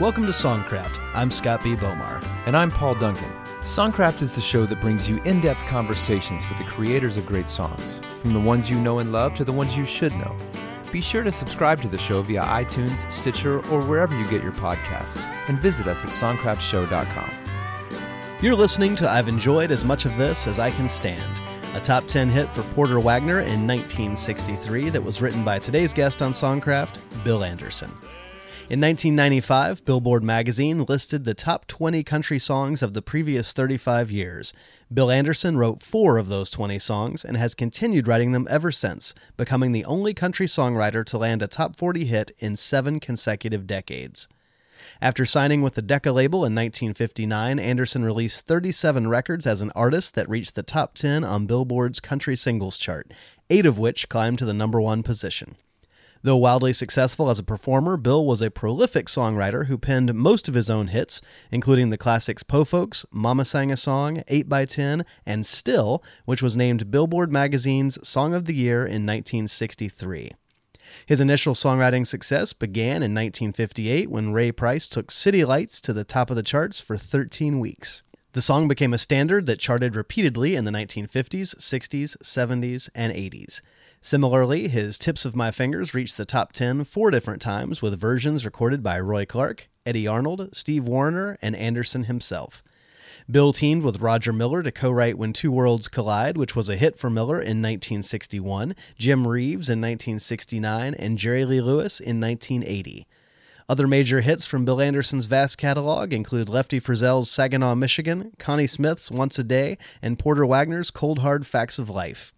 Welcome to Songcraft. I'm Scott B. Bomar. And I'm Paul Duncan. Songcraft is the show that brings you in depth conversations with the creators of great songs, from the ones you know and love to the ones you should know. Be sure to subscribe to the show via iTunes, Stitcher, or wherever you get your podcasts, and visit us at songcraftshow.com. You're listening to I've Enjoyed As Much of This as I Can Stand, a top 10 hit for Porter Wagoner in 1963 that was written by today's guest on Songcraft, Bill Anderson. In 1995, Billboard magazine listed the top 20 country songs of the previous 35 years. Bill Anderson wrote four of those 20 songs and has continued writing them ever since, becoming the only country songwriter to land a top 40 hit in seven consecutive decades. After signing with the Decca label in 1959, Anderson released 37 records as an artist that reached the top 10 on Billboard's country singles chart, eight of which climbed to the number one position. Though wildly successful as a performer, Bill was a prolific songwriter who penned most of his own hits, including the classics Po Folks, Mama Sang a Song, 8x10, and Still, which was named Billboard Magazine's Song of the Year in 1963. His initial songwriting success began in 1958 when Ray Price took City Lights to the top of the charts for 13 weeks. The song became a standard that charted repeatedly in the 1950s, 60s, 70s, and 80s. Similarly, his Tips of My Fingers reached the top 10 four different times with versions recorded by Roy Clark, Eddy Arnold, Steve Wariner, and Anderson himself. Bill teamed with Roger Miller to co write When Two Worlds Collide, which was a hit for Miller in 1961, Jim Reeves in 1969, and Jerry Lee Lewis in 1980. Other major hits from Bill Anderson's vast catalog include Lefty Frizzell's Saginaw, Michigan, Connie Smith's Once a Day, and Porter Wagoner's Cold Hard Facts of Life.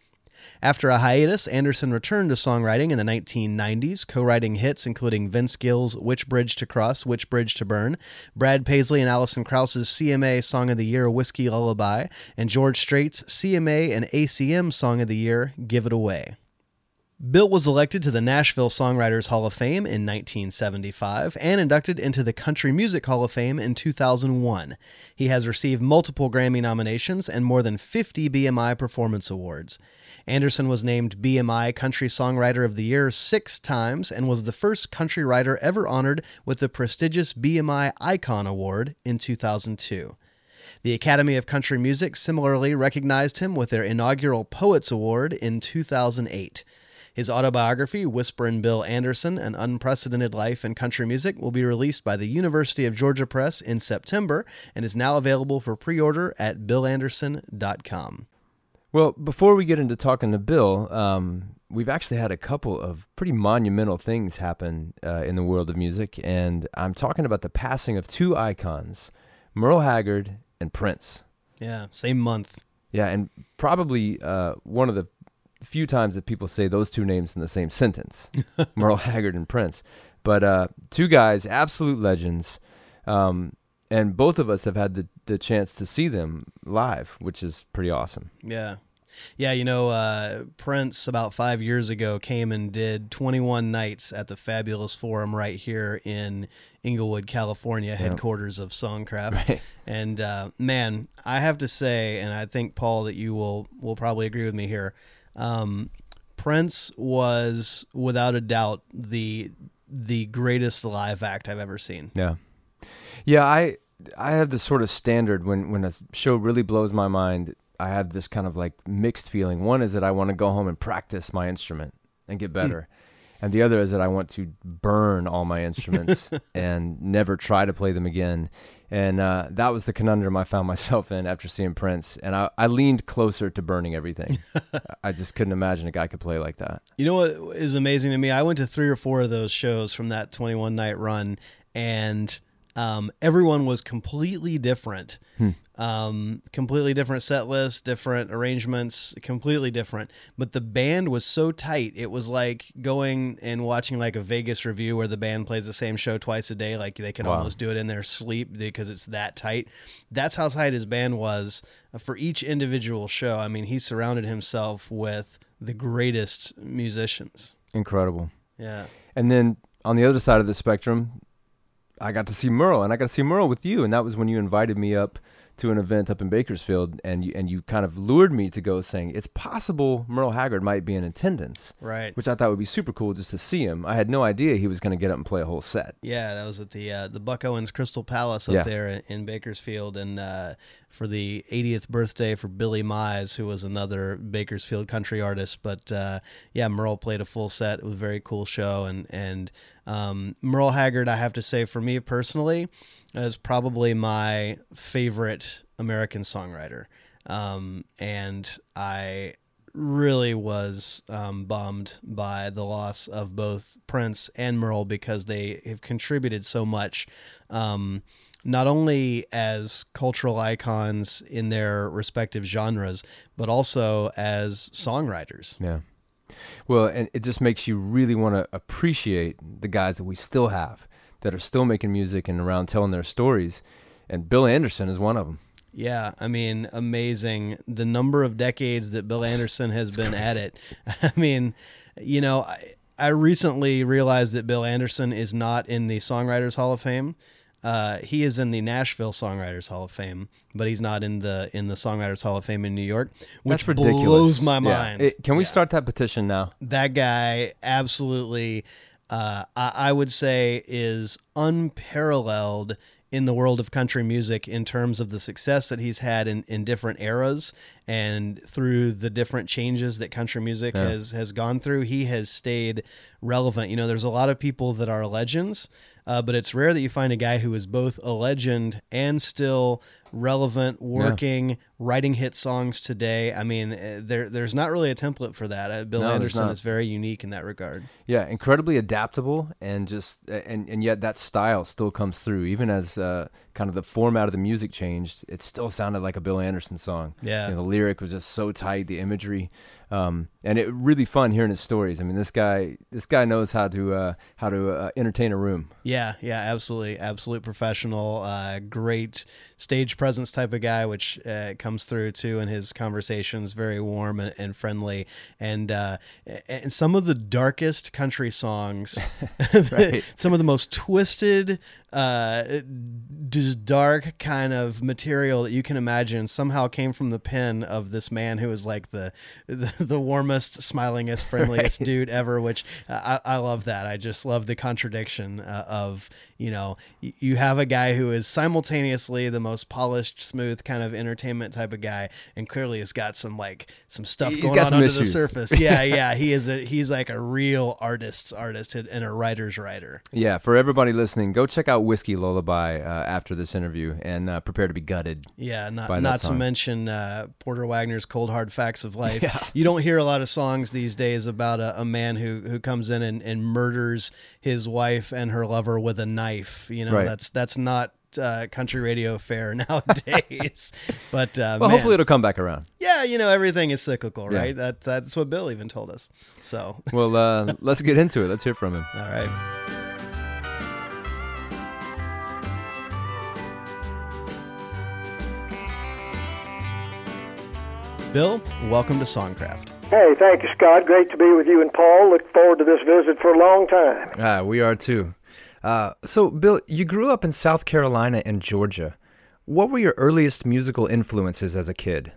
After a hiatus, Anderson returned to songwriting in the 1990s, co writing hits including Vince Gill's Which Bridge to Cross, Which Bridge to Burn, Brad Paisley and Alison Krauss's CMA Song of the Year, Whiskey Lullaby, and George Strait's CMA and ACM Song of the Year, Give It Away. Bill was elected to the Nashville Songwriters Hall of Fame in 1975 and inducted into the Country Music Hall of Fame in 2001. He has received multiple Grammy nominations and more than 50 BMI Performance Awards. Anderson was named BMI Country Songwriter of the Year six times and was the first country writer ever honored with the prestigious BMI Icon Award in 2002. The Academy of Country Music similarly recognized him with their inaugural Poets Award in 2008. His autobiography, Whisperin' Bill Anderson An Unprecedented Life in Country Music, will be released by the University of Georgia Press in September and is now available for pre order at billanderson.com. Well, before we get into talking to Bill, um, we've actually had a couple of pretty monumental things happen uh, in the world of music, and I'm talking about the passing of two icons, Merle Haggard and Prince. Yeah, same month. Yeah, and probably uh, one of the few times that people say those two names in the same sentence, Merle Haggard and Prince. But uh, two guys, absolute legends. Um, and both of us have had the, the chance to see them live, which is pretty awesome. Yeah. Yeah, you know, uh, Prince about five years ago came and did 21 nights at the Fabulous Forum right here in Inglewood, California, headquarters of Songcraft. Right. And uh, man, I have to say, and I think Paul that you will will probably agree with me here. Um, Prince was without a doubt the the greatest live act I've ever seen. Yeah, yeah. I I have this sort of standard when when a show really blows my mind. I have this kind of like mixed feeling. One is that I want to go home and practice my instrument and get better. And the other is that I want to burn all my instruments and never try to play them again. And uh, that was the conundrum I found myself in after seeing Prince. And I, I leaned closer to burning everything. I just couldn't imagine a guy could play like that. You know what is amazing to me? I went to three or four of those shows from that 21 night run, and um, everyone was completely different. Hmm. Um, completely different set list, different arrangements, completely different. But the band was so tight. It was like going and watching like a Vegas revue where the band plays the same show twice a day. Like they could wow. almost do it in their sleep because it's that tight. That's how tight his band was uh, for each individual show. I mean, he surrounded himself with the greatest musicians. Incredible. Yeah. And then on the other side of the spectrum, I got to see Merle, and I got to see Merle with you, and that was when you invited me up to an event up in Bakersfield, and you and you kind of lured me to go, saying it's possible Merle Haggard might be in attendance, Right. which I thought would be super cool just to see him. I had no idea he was going to get up and play a whole set. Yeah, that was at the uh, the Buck Owens Crystal Palace up Yeah. there in, in Bakersfield, and uh, for the 80th birthday for Billy Mize, who was another Bakersfield country artist. But uh, yeah, Merle played a full set. It was a very cool show, and and um, Merle Haggard, I have to say, for me personally, is probably my favorite American songwriter, um, and I really was um, bummed by the loss of both Prince and Merle because they have contributed so much, um, not only as cultural icons in their respective genres, but also as songwriters. Yeah. Well, and it just makes you really want to appreciate the guys that we still have that are still making music and around telling their stories. And Bill Anderson is one of them. Yeah, I mean, amazing the number of decades that Bill Anderson has been at it. I mean, you know, I, I recently realized that Bill Anderson is not in the Songwriters Hall of Fame. Uh, he is in the Nashville Songwriters Hall of Fame, but he's not in the in the Songwriters Hall of Fame in New York, which blows my Yeah. mind. It- can we Yeah start that petition now? that guy absolutely uh, I, I would say is unparalleled in the world of country music in terms of the success that he's had in, in different eras and through the different changes that country music Yeah. has has gone through he has stayed relevant you know there's a lot of people that are legends uh, but it's rare that you find a guy who is both a legend and still relevant, working, writing hit songs today. I mean, uh, there there's not really a template for that. Uh, Bill No, Anderson is very unique in that regard. Yeah, incredibly adaptable, and just and and yet that style still comes through. Even as uh, kind of the format of the music changed, it still sounded like a Bill Anderson song. Yeah. You know, the lyric was just so tight, the imagery, um, and it really fun hearing his stories. I mean, this guy this guy knows how to uh, how to uh, entertain a room. Yeah, yeah, absolutely, absolute professional, uh, great stage presence type of guy, which uh, comes through too in his conversations. Very warm and, and friendly, and uh, and some of the darkest country songs, some of the most twisted, uh, just dark kind of material that you can imagine, somehow came from the pen of this man who is like the the, the warmest, smilingest, friendliest Right. dude ever. Which uh, I, I love that. I just love the contradiction uh, of you know y- you have a guy who is simultaneously the most polished, smooth kind of entertainment type of guy, and clearly has got some like some stuff He's going on under the surface. Yeah, yeah. He is a he's like a real artist's artist and a writer's writer. Yeah, for everybody listening, go check out Whiskey Lullaby uh, after this interview and uh, prepare to be gutted. Yeah, not not to mention uh, Porter Wagoner's "Cold Hard Facts of Life." You don't hear a lot of songs these days about a, a man who who comes in and, and murders his wife and her lover with a knife. You know, Right. that's that's not uh, country radio fare nowadays. but uh, Well, man, hopefully it'll come back around. yeah, you know, everything is cyclical, Yeah. right? That that's what Bill even told us. So, Well, uh, let's get into it. Let's hear from him. all right. Bill, welcome to Songcraft. Hey, thank you, Scott. Great to be with you and Paul. Look forward to this visit for a long time. Ah, we are too. Uh, so, Bill, you grew up in South Carolina and Georgia. What were your earliest musical influences as a kid?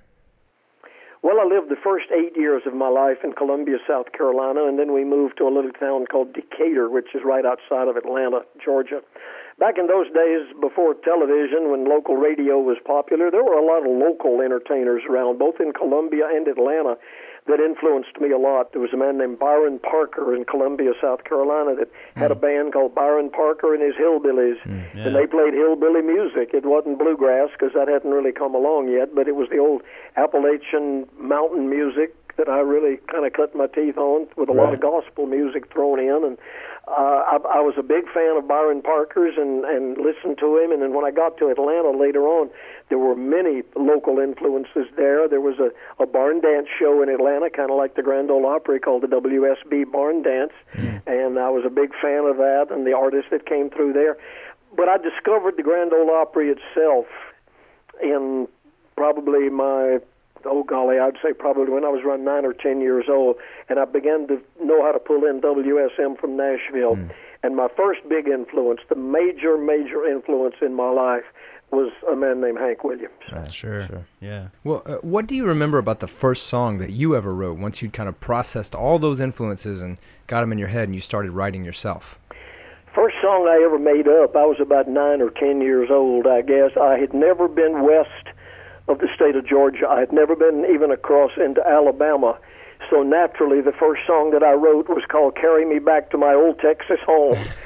Well, I lived the first eight years of my life in Columbia, South Carolina, and then we moved to a little town called Decatur, which is right outside of Atlanta, Georgia. Back in those days, before television, when local radio was popular, there were a lot of local entertainers around, both in Columbia and Atlanta, that influenced me a lot. There was a man named Byron Parker in Columbia, South Carolina, that had a hmm. band called Byron Parker and his Hillbillies, hmm, and they played hillbilly music. It wasn't bluegrass because that hadn't really come along yet, but it was the old Appalachian mountain music that I really kind of cut my teeth on, with a lot of gospel music thrown in, and uh, I, I was a big fan of Byron Parker's and and listened to him. And then when I got to Atlanta later on, there were many local influences there. There was a, a barn dance show in Atlanta, kind of like the Grand Ole Opry, called the WSB Barn Dance, and I was a big fan of that and the artists that came through there. But I discovered the Grand Ole Opry itself in probably my oh golly, I'd say probably when I was around nine or ten years old, and I began to know how to pull in WSM from Nashville. And my first big influence, the major, major influence in my life, was a man named Hank Williams. Right, sure. sure. Yeah. Well, uh, what do you remember about the first song that you ever wrote once you'd kind of processed all those influences and got them in your head and you started writing yourself? First song I ever made up, I was about nine or ten years old, I guess. I had never been west of the state of Georgia. I had never been even across into Alabama. So naturally, the first song that I wrote was called "Carry Me Back to My Old Texas Home."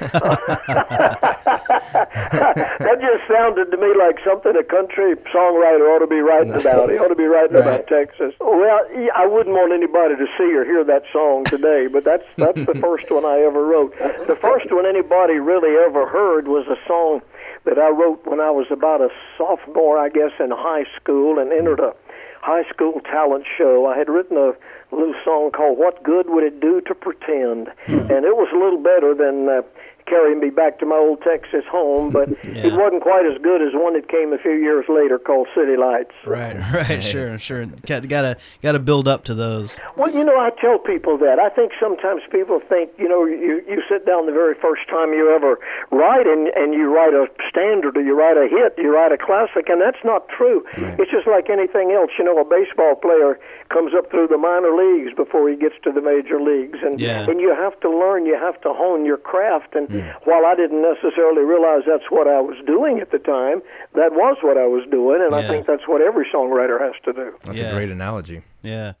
that just sounded to me like something a country songwriter ought to be writing nice. about. He ought to be writing right. about Texas. Well, I wouldn't want anybody to see or hear that song today, but that's that's the first one I ever wrote. The first one anybody really ever heard was a song that I wrote when I was about a sophomore, I guess, in high school, and entered a high school talent show. I had written a little song called "What Good Would It Do to Pretend," hmm. and it was a little better than uh, carrying me back to my old Texas home, but yeah. it wasn't quite as good as one that came a few years later called City Lights. Right, right, sure, sure. Got gotta gotta build up to those. Well, you know, I tell people that. I think sometimes people think, you know, you you sit down the very first time you ever write and and you write a standard or you write a hit, you write a classic, and that's not true. Right. It's just like anything else. You know, a baseball player comes up through the minor leagues before he gets to the major leagues, and yeah. and you have to learn, you have to hone your craft, and Mm. While I didn't necessarily realize that's what I was doing at the time, that was what I was doing, and yeah. I think that's what every songwriter has to do. That's yeah. a great analogy. Yeah.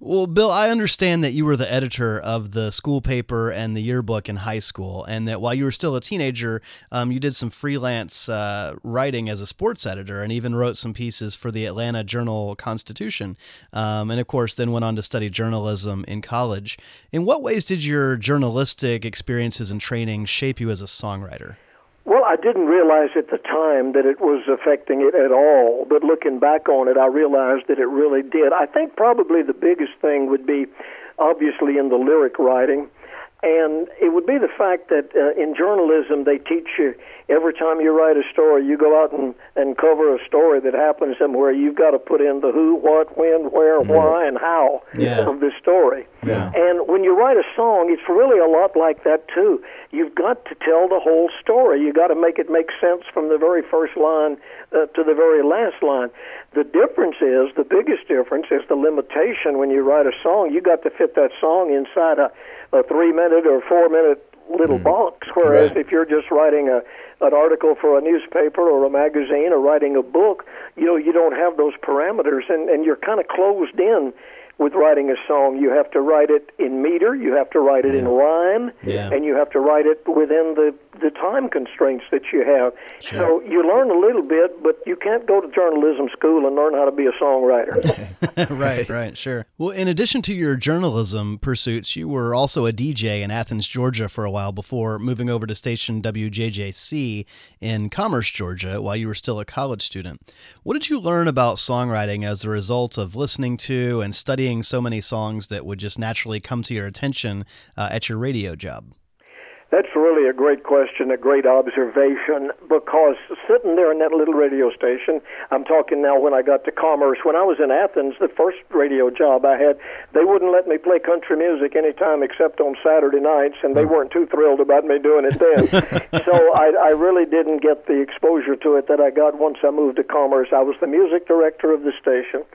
Well, Bill, I understand that you were the editor of the school paper and the yearbook in high school, and that while you were still a teenager, um, you did some freelance uh, writing as a sports editor and even wrote some pieces for the Atlanta Journal Constitution. Um, and of course, then went on to study journalism in college. In what ways did your journalistic experiences and training shape you as a songwriter? Well, I didn't realize at the time that it was affecting it at all, but looking back on it, I realized that it really did. I think probably the biggest thing would be obviously in the lyric writing, and it would be the fact that uh, in journalism they teach you every time you write a story, you go out and, and cover a story that happens somewhere. You've got to put in the who, what, when, where, mm. why, and how yeah. of the story. Yeah. And when you write a song, it's really a lot like that too. You've got to tell the whole story. You've got to make it make sense from the very first line uh, to the very last line. The difference is the biggest difference is the limitation when you write a song. You've got to fit that song inside a, a three minute or four minute little mm. box. Whereas right. if you're just writing a an article for a newspaper or a magazine or writing a book, you know, you don't have those parameters and, and you're kind of closed in with writing a song. You have to write it in meter, you have to write it yeah. in rhyme, yeah. and you have to write it within the, the time constraints that you have. Sure. So you learn a little bit, but you can't go to journalism school and learn how to be a songwriter. right, right, sure. Well, in addition to your journalism pursuits, you were also a DJ in Athens, Georgia for a while before moving over to station WJJC in Commerce, Georgia, while you were still a college student. What did you learn about songwriting as a result of listening to and studying? so many songs that would just naturally come to your attention uh, at your radio job? That's really a great question, a great observation, because sitting there in that little radio station, I'm talking now when I got to Commerce. When I was in Athens, the first radio job I had, they wouldn't let me play country music anytime except on Saturday nights, and they hmm. weren't too thrilled about me doing it then. so I, I really didn't get the exposure to it that I got once I moved to Commerce. I was the music director of the station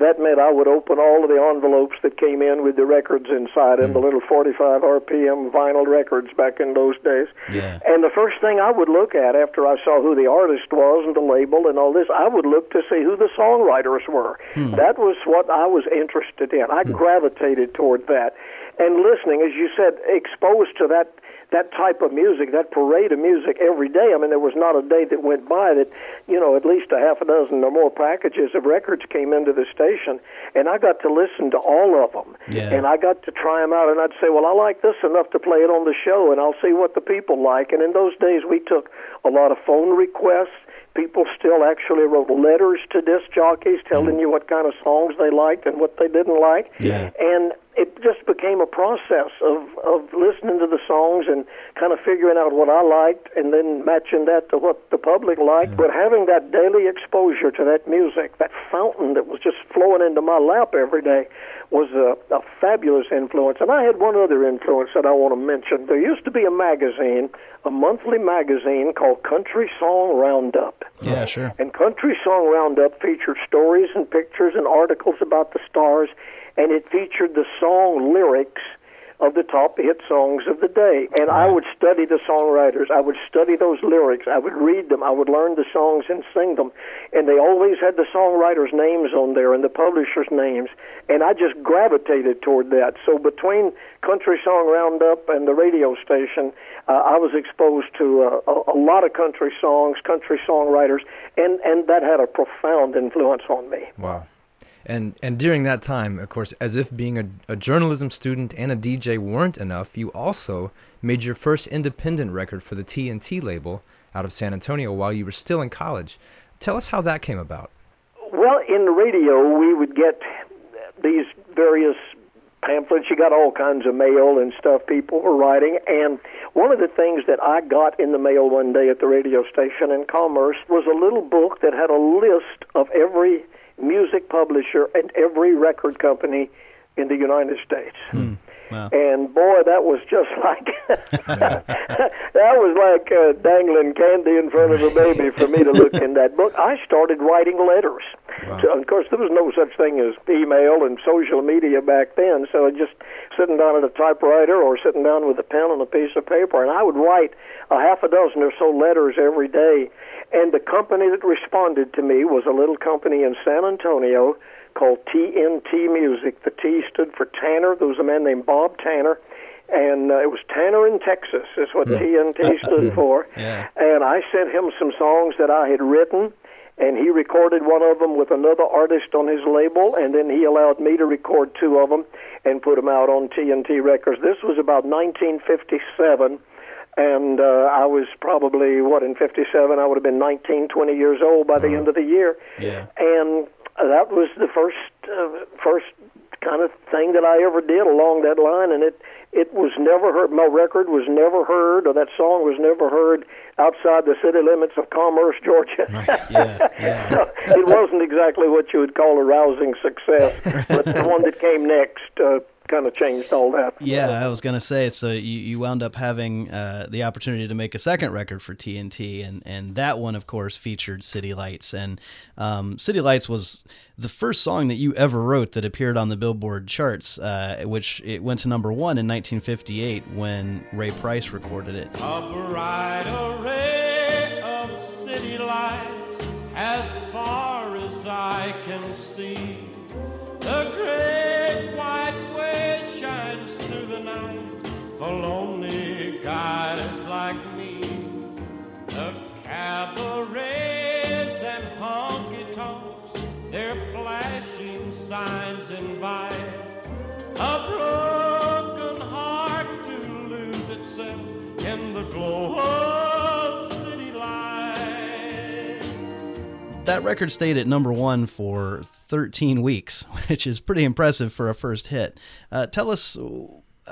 that meant I would open all of the envelopes that came in with the records inside them, mm. the little 45 RPM vinyl records back in those days. Yeah. And the first thing I would look at after I saw who the artist was and the label and all this, I would look to see who the songwriters were. Mm. That was what I was interested in. I mm. gravitated toward that. And listening, as you said, exposed to that that type of music, that parade of music every day. I mean, there was not a day that went by that, you know, at least a half a dozen or more packages of records came into the station, and I got to listen to all of them. Yeah. And I got to try them out, and I'd say, well, I like this enough to play it on the show, and I'll see what the people like. And in those days, we took a lot of phone requests people still actually wrote letters to disc jockeys telling mm. you what kind of songs they liked and what they didn't like. Yeah. And it just became a process of of listening to the songs and kind of figuring out what I liked and then matching that to what the public liked. Yeah. But having that daily exposure to that music, that fountain that was just flowing into my lap every day, was a, a fabulous influence. And I had one other influence that I want to mention. There used to be a magazine, a monthly magazine called Country Song Roundup. Yeah, sure. And Country Song Roundup featured stories and pictures and articles about the stars and it featured the song lyrics of the top hit songs of the day. And I would study the songwriters. I would study those lyrics. I would read them. I would learn the songs and sing them. And they always had the songwriters' names on there and the publishers' names. And I just gravitated toward that. So between Country Song Roundup and the radio station, uh, I was exposed to uh, a, a lot of country songs, country songwriters, and, and that had a profound influence on me. Wow. And and during that time, of course, as if being a, a journalism student and a DJ weren't enough, you also made your first independent record for the TNT label out of San Antonio while you were still in college. Tell us how that came about. Well, in the radio, we would get these various pamphlets. You got all kinds of mail and stuff people were writing. And one of the things that I got in the mail one day at the radio station in Commerce was a little book that had a list of every music publisher and every record company in the United States. Hmm. Wow. And boy, that was just like that was like uh, dangling candy in front of a baby for me to look in that book. I started writing letters. Wow. So, of course, there was no such thing as email and social media back then. So I just sitting down at a typewriter or sitting down with a pen on a piece of paper, and I would write a half a dozen or so letters every day. And the company that responded to me was a little company in San Antonio called TNT Music. The T stood for Tanner. There was a man named Bob Tanner, and uh, it was Tanner in Texas is what yeah. TNT stood for. Yeah. And I sent him some songs that I had written, and he recorded one of them with another artist on his label, and then he allowed me to record two of them and put them out on TNT Records. This was about 1957 and uh, I was probably what in '57 I would have been 19, 20 years old by the uh-huh. end of the year. Yeah. And that was the first uh, first kind of thing that I ever did along that line, and it it was never heard. My record was never heard, or that song was never heard outside the city limits of Commerce, Georgia. Right. Yeah, yeah. so it wasn't exactly what you would call a rousing success, but the one that came next. Uh, kind of changed all that. Yeah, I was going to say. So you, you wound up having uh, the opportunity to make a second record for TNT, and and that one, of course, featured City Lights. And um, City Lights was the first song that you ever wrote that appeared on the Billboard charts, uh, which it went to number one in 1958 when Ray Price recorded it. A bright array of city lights as far as I can see. The great for lonely guys like me. The cabarets and honky tonks, their flashing signs invite a broken heart to lose itself in the glow of city. That record stayed at number one for 13 weeks, which is pretty impressive for a first hit. Uh, tell us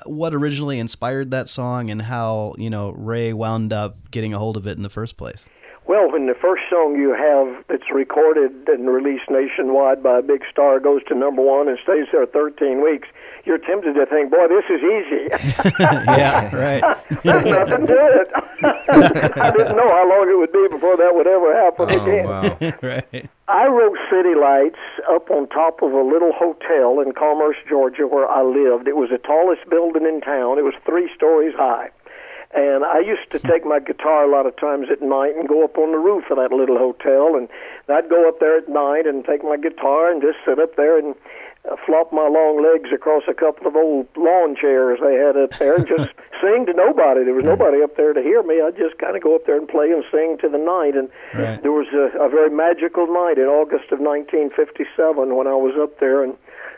what originally inspired that song and how you know Ray wound up getting a hold of it in the first place. Well, when the first song you have that's recorded and released nationwide by a big star goes to number one and stays there 13 weeks, you're tempted to think, boy, this is easy. yeah, right. There's nothing to it. I didn't know how long it would be before that would ever happen oh, again. Wow. right. I wrote City Lights up on top of a little hotel in Commerce, Georgia, where I lived. It was the tallest building in town. It was three stories high. And I used to take my guitar a lot of times at night and go up on the roof of that little hotel. And I'd go up there at night and take my guitar and just sit up there and uh, flop my long legs across a couple of old lawn chairs they had up there and just sing to nobody. There was nobody up there to hear me. I'd just kind of go up there and play and sing to the night. And Right. there was a, a very magical night in August of 1957 when I was up there and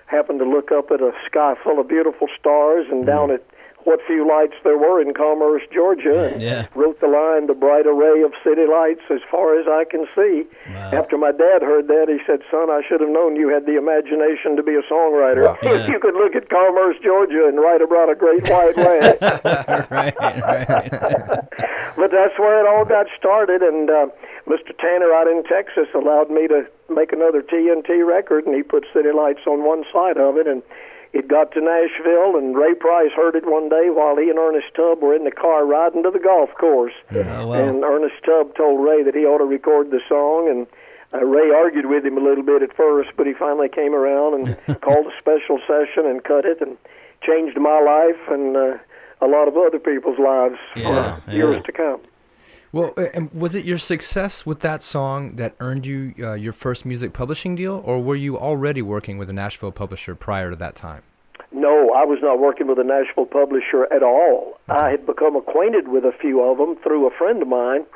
happened to look up at a sky full of beautiful stars and down at what few lights there were in Commerce, Georgia, and Yeah. wrote the line, "The bright array of city lights as far as I can see." Wow. After my dad heard that, he said, "Son, I should have known you had the imagination to be a songwriter. Wow. Yeah. you could look at Commerce, Georgia, and write about a great white land." right, right. but that's where it all got started. And uh, Mr. Tanner out in Texas allowed me to make another TNT record, and he put City Lights on one side of it, and it got to Nashville. And Ray Price heard it one day while he and Ernest Tubb were in the car riding to the golf course. Oh, wow. And Ernest Tubb told Ray that he ought to record the song, and uh, Ray argued with him a little bit at first, but he finally came around and called a special session and cut it, and changed my life and uh, a lot of other people's lives Yeah, for years to come. Well, and was it your success with that song that earned you uh, your first music publishing deal, or were you already working with a Nashville publisher prior to that time? No, I was not working with a Nashville publisher at all. I had become acquainted with a few of them through a friend of mine.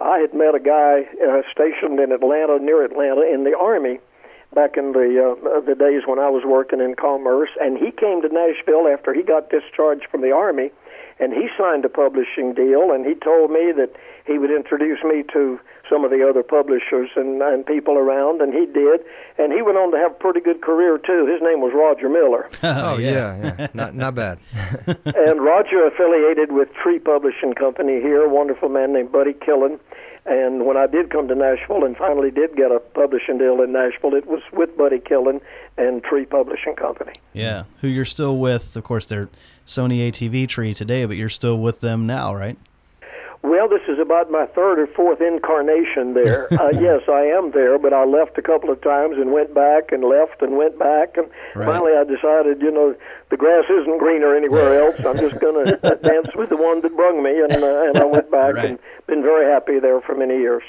I had met a guy uh, stationed in Atlanta, near Atlanta, in the Army back in the uh, the days when I was working in commerce, and he came to Nashville after he got discharged from the Army, and he signed a publishing deal, and he told me that he would introduce me to some of the other publishers and, and people around, and he did, and he went on to have a pretty good career too. His name was Roger Miller. Oh, oh yeah, yeah, not not bad. and Roger affiliated with Tree Publishing Company here, a wonderful man named Buddy Killen. And when I did come to Nashville and finally did get a publishing deal in Nashville, it was with Buddy Killen and Tree Publishing Company. Yeah, who you're still with? Of course, they're Sony ATV tree today, but you're still with them now, right? Well, this is about my third or fourth incarnation there. uh, yes, I am there, but I left a couple of times and went back and left and went back. And Right. finally I decided, you know, the grass isn't greener anywhere else. I'm just going to dance with the one that brung me. And, uh, and I went back Right. and been very happy there for many years.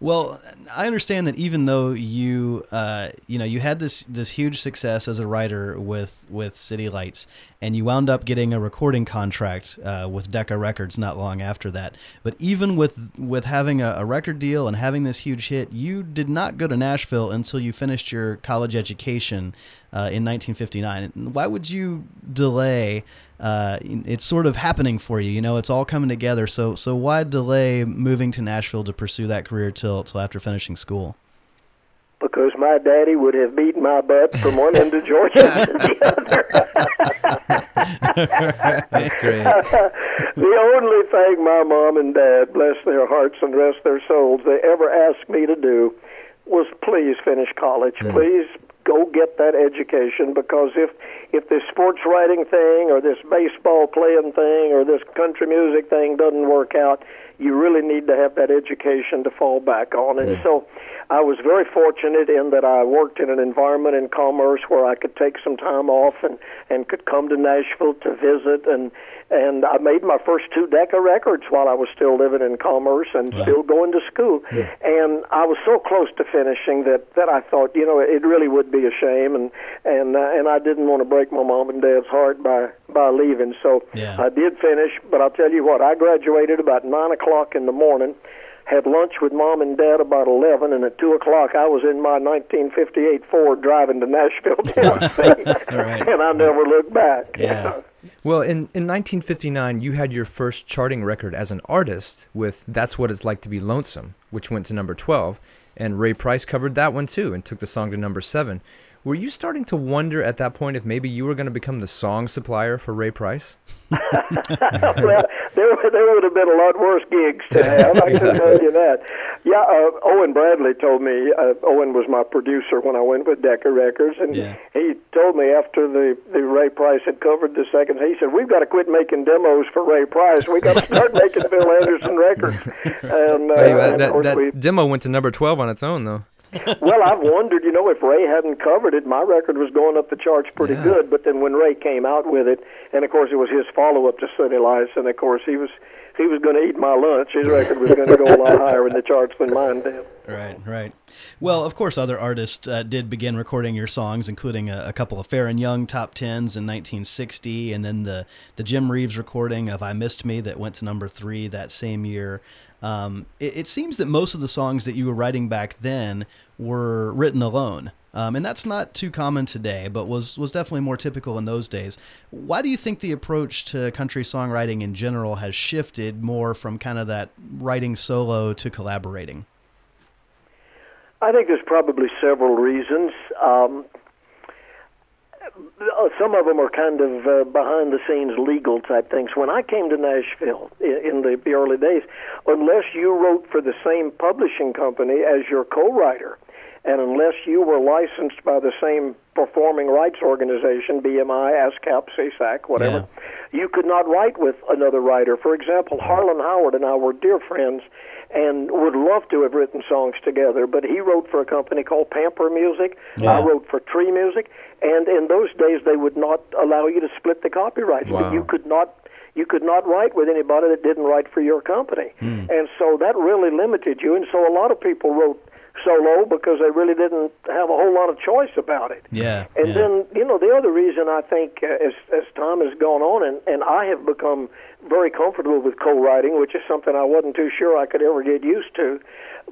Well, I understand that even though you, uh, you know, you had this this huge success as a writer with with City Lights, and you wound up getting a recording contract uh, with Decca Records not long after that. But even with with having a, a record deal and having this huge hit, you did not go to Nashville until you finished your college education uh, in 1959. Why would you delay? Uh, it's sort of happening for you, you know. It's all coming together. So, so why delay moving to Nashville to pursue that career till till after finishing school? Because my daddy would have beaten my butt from one end of Georgia to the other. That's great. the only thing my mom and dad, bless their hearts and rest their souls, they ever asked me to do was please finish college. Please go get that education because if if this sports writing thing or this baseball playing thing or this country music thing doesn't work out, you really need to have that education to fall back on. And so I was very fortunate in that I worked in an environment in commerce where I could take some time off and and could come to Nashville to visit and and I made my first two Decca records while I was still living in commerce and still going to school. And I was so close to finishing that that I thought, you know, it really would be a shame and and uh, and I didn't want to break my mom and dad's heart by by leaving. So Yeah. I did finish, but I'll tell you what, I graduated about nine o'clock in the morning had lunch with mom and dad about 11, and at 2 o'clock I was in my 1958 Ford driving to Nashville, Tennessee. Right. and I never looked back. Yeah. Well, in, in 1959, you had your first charting record as an artist with That's What It's Like to Be Lonesome, which went to number 12. And Ray Price covered that one too and took the song to number 7. Were you starting to wonder at that point if maybe you were going to become the song supplier for Ray Price? well, there, there would have been a lot worse gigs to have. I can tell you that. Yeah, uh, Owen Bradley told me. Uh, Owen was my producer when I went with Decca Records, and Yeah. he told me after the the Ray Price had covered the second, he said, "We've got to quit making demos for Ray Price. We got to start making Bill Anderson records." And, uh, Hey, uh, and that that we demo went to number 12 on its own, though. Well, I've wondered, you know, if Ray hadn't covered it, my record was going up the charts pretty Yeah. good. But then when Ray came out with it, and of course it was his follow-up to City Lights, and of course he was he was going to eat my lunch. His record was going to go a lot higher in the charts than mine did. Right, right. Well, of course, other artists uh, did begin recording your songs, including a, a couple of Faron Young top tens in 1960, and then the the Jim Reeves recording of "I Missed Me" that went to number three that same year. Um, it, it seems that most of the songs that you were writing back then were written alone. Um, and that's not too common today, but was was definitely more typical in those days. Why do you think the approach to country songwriting in general has shifted more from kind of that writing solo to collaborating? I think there's probably several reasons. Um, uh, some of them are kind of uh, behind the scenes legal type things. When I came to Nashville in, the, early days, unless you wrote for the same publishing company as your co-writer, and unless you were licensed by the same performing rights organization, BMI, ASCAP, SESAC, whatever, yeah. you could not write with another writer. For example, Harlan Howard and I were dear friends and would love to have written songs together, but he wrote for a company called Pamper Music. Yeah. I wrote for Tree Music, and in those days they would not allow you to split the copyrights. Wow. You could not you could not write with anybody that didn't write for your company. Hmm. And so that really limited you. And so a lot of people wrote solo because they really didn't have a whole lot of choice about it. Yeah. And yeah. then, you know, the other reason I think uh, as as time has gone on and and I have become very comfortable with co-writing, which is something I wasn't too sure I could ever get used to.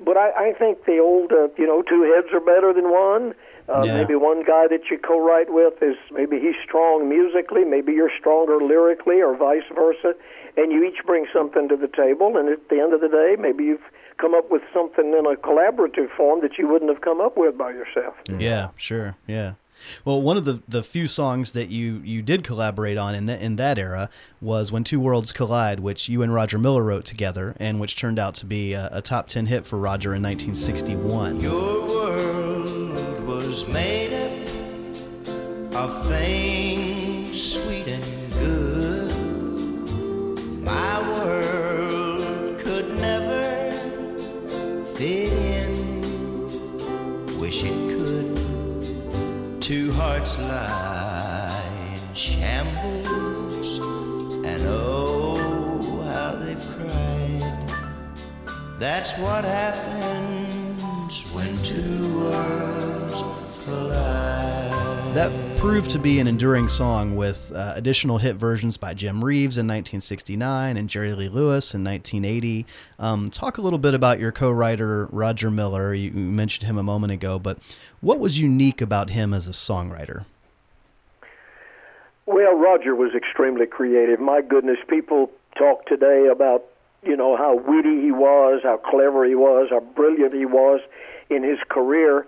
But I, I think the old, uh, you know, two heads are better than one. Uh, yeah. Maybe one guy that you co-write with is maybe he's strong musically, maybe you're stronger lyrically, or vice versa, and you each bring something to the table. And at the end of the day, maybe you've come up with something in a collaborative form that you wouldn't have come up with by yourself. Yeah, sure. Yeah. Well, one of the, the few songs that you, you did collaborate on in, the, in that era was When Two Worlds Collide, which you and Roger Miller wrote together, and which turned out to be a, a top 10 hit for Roger in 1961. Your world was made up of things sweet and good. My hearts lie in shambles, and oh, how they've cried. That's what happens when two worlds collide. That proved to be an enduring song with uh, additional hit versions by Jim Reeves in 1969 and Jerry Lee Lewis in 1980. Um, talk a little bit about your co writer, Roger Miller. You mentioned him a moment ago, but what was unique about him as a songwriter? Well, Roger was extremely creative. My goodness, people talk today about you know how witty he was, how clever he was, how brilliant he was in his career.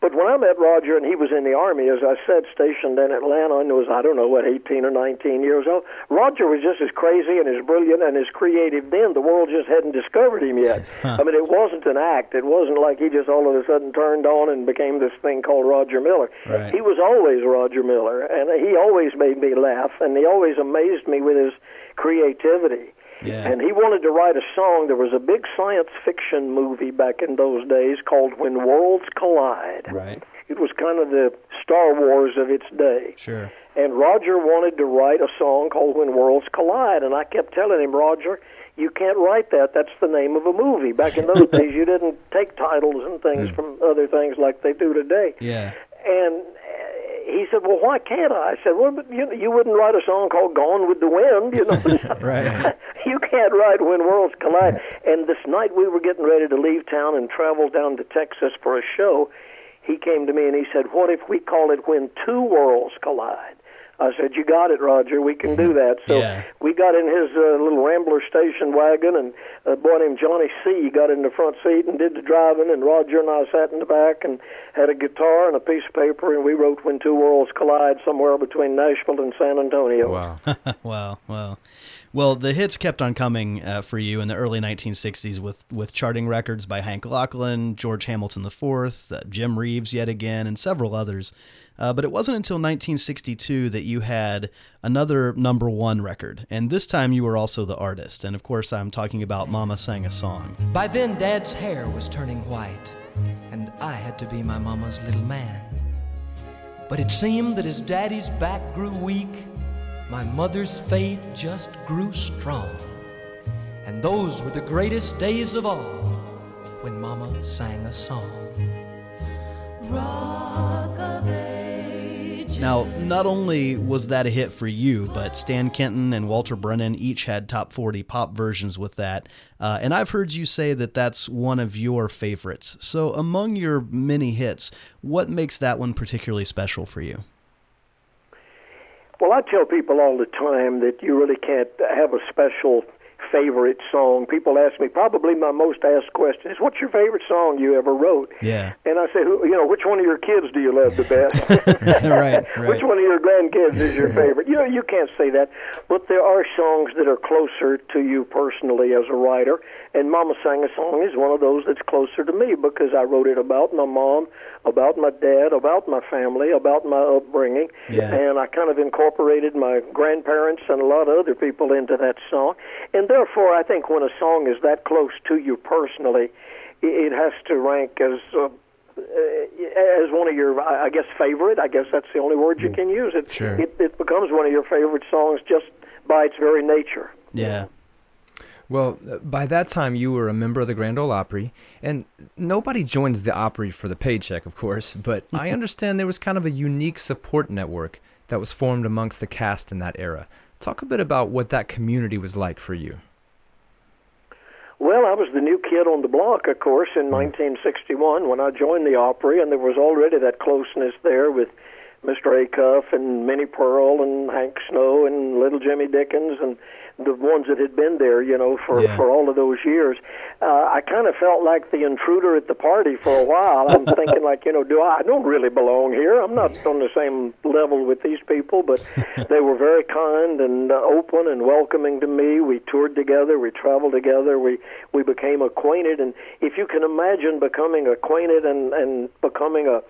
But when I met Roger and he was in the Army, as I said, stationed in Atlanta and was, I don't know, what, 18 or 19 years old, Roger was just as crazy and as brilliant and as creative then. The world just hadn't discovered him yet. Huh. I mean, it wasn't an act. It wasn't like he just all of a sudden turned on and became this thing called Roger Miller. Right. He was always Roger Miller, and he always made me laugh, and he always amazed me with his creativity. Yeah. And he wanted to write a song. There was a big science fiction movie back in those days called When Worlds Collide. Right. It was kind of the Star Wars of its day. Sure. And Roger wanted to write a song called When Worlds Collide. And I kept telling him, Roger, you can't write that. That's the name of a movie. Back in those days, you didn't take titles and things mm. from other things like they do today. Yeah. And he said, "Well, why can't I?" I said, "Well, but you you wouldn't write a song called Gone with the Wind, you know? right. you can't write When Worlds Collide." and this night we were getting ready to leave town and travel down to Texas for a show. He came to me and he said, "What if we call it When Two Worlds Collide?" I said, "You got it, Roger. We can do that." So yeah. we got in his uh, little Rambler station wagon, and a boy named Johnny C. got in the front seat and did the driving, and Roger and I sat in the back and had a guitar and a piece of paper, and we wrote "When Two Worlds Collide" somewhere between Nashville and San Antonio. Wow! wow! Wow! Well, the hits kept on coming uh, for you in the early 1960s with, with charting records by Hank Locklin, George Hamilton IV, uh, Jim Reeves yet again, and several others. Uh, but it wasn't until 1962 that you had another number one record, and this time you were also the artist. And of course, I'm talking about Mama Sang a Song. By then, Dad's hair was turning white, and I had to be my mama's little man. But it seemed that as Daddy's back grew weak, my mother's faith just grew strong. And those were the greatest days of all when Mama sang a song. Rock of ages, Now, not only was that a hit for you, but Stan Kenton and Walter Brennan each had top 40 pop versions with that. Uh, and I've heard you say that that's one of your favorites. So, among your many hits, what makes that one particularly special for you? Well, I tell people all the time that you really can't have a special favorite song. People ask me, probably my most asked question is, "What's your favorite song you ever wrote?" Yeah. And I say, "Who, you know, which one of your kids do you love the best? right, right. Which one of your grandkids is your favorite?" You know, you can't say that, but there are songs that are closer to you personally as a writer. And Mama Sang a Song is one of those that's closer to me because I wrote it about my mom, about my dad, about my family, about my upbringing, Yeah. and I kind of incorporated my grandparents and a lot of other people into that song. And therefore, I think when a song is that close to you personally, it has to rank as uh, uh, as one of your, I I guess, favorite. I guess that's the only word you can use. It, Sure. it it becomes one of your favorite songs just by its very nature. Yeah. Well, uh, by that time, you were a member of the Grand Ole Opry, and nobody joins the Opry for the paycheck, of course, but I understand there was kind of a unique support network that was formed amongst the cast in that era. Talk a bit about what that community was like for you. Well, I was the new kid on the block, of course, in 1961 when I joined the Opry, and there was already that closeness there with Mr. Acuff and Minnie Pearl and Hank Snow and Little Jimmy Dickens and the ones that had been there, you know, for Yeah. for all of those years. Uh, I kind of felt like the intruder at the party for a while. I'm thinking, like, you know, do I, I don't really belong here? I'm not on the same level with these people, but they were very kind and uh, open and welcoming to me. We toured together, we traveled together, we we became acquainted, and if you can imagine becoming acquainted and and becoming a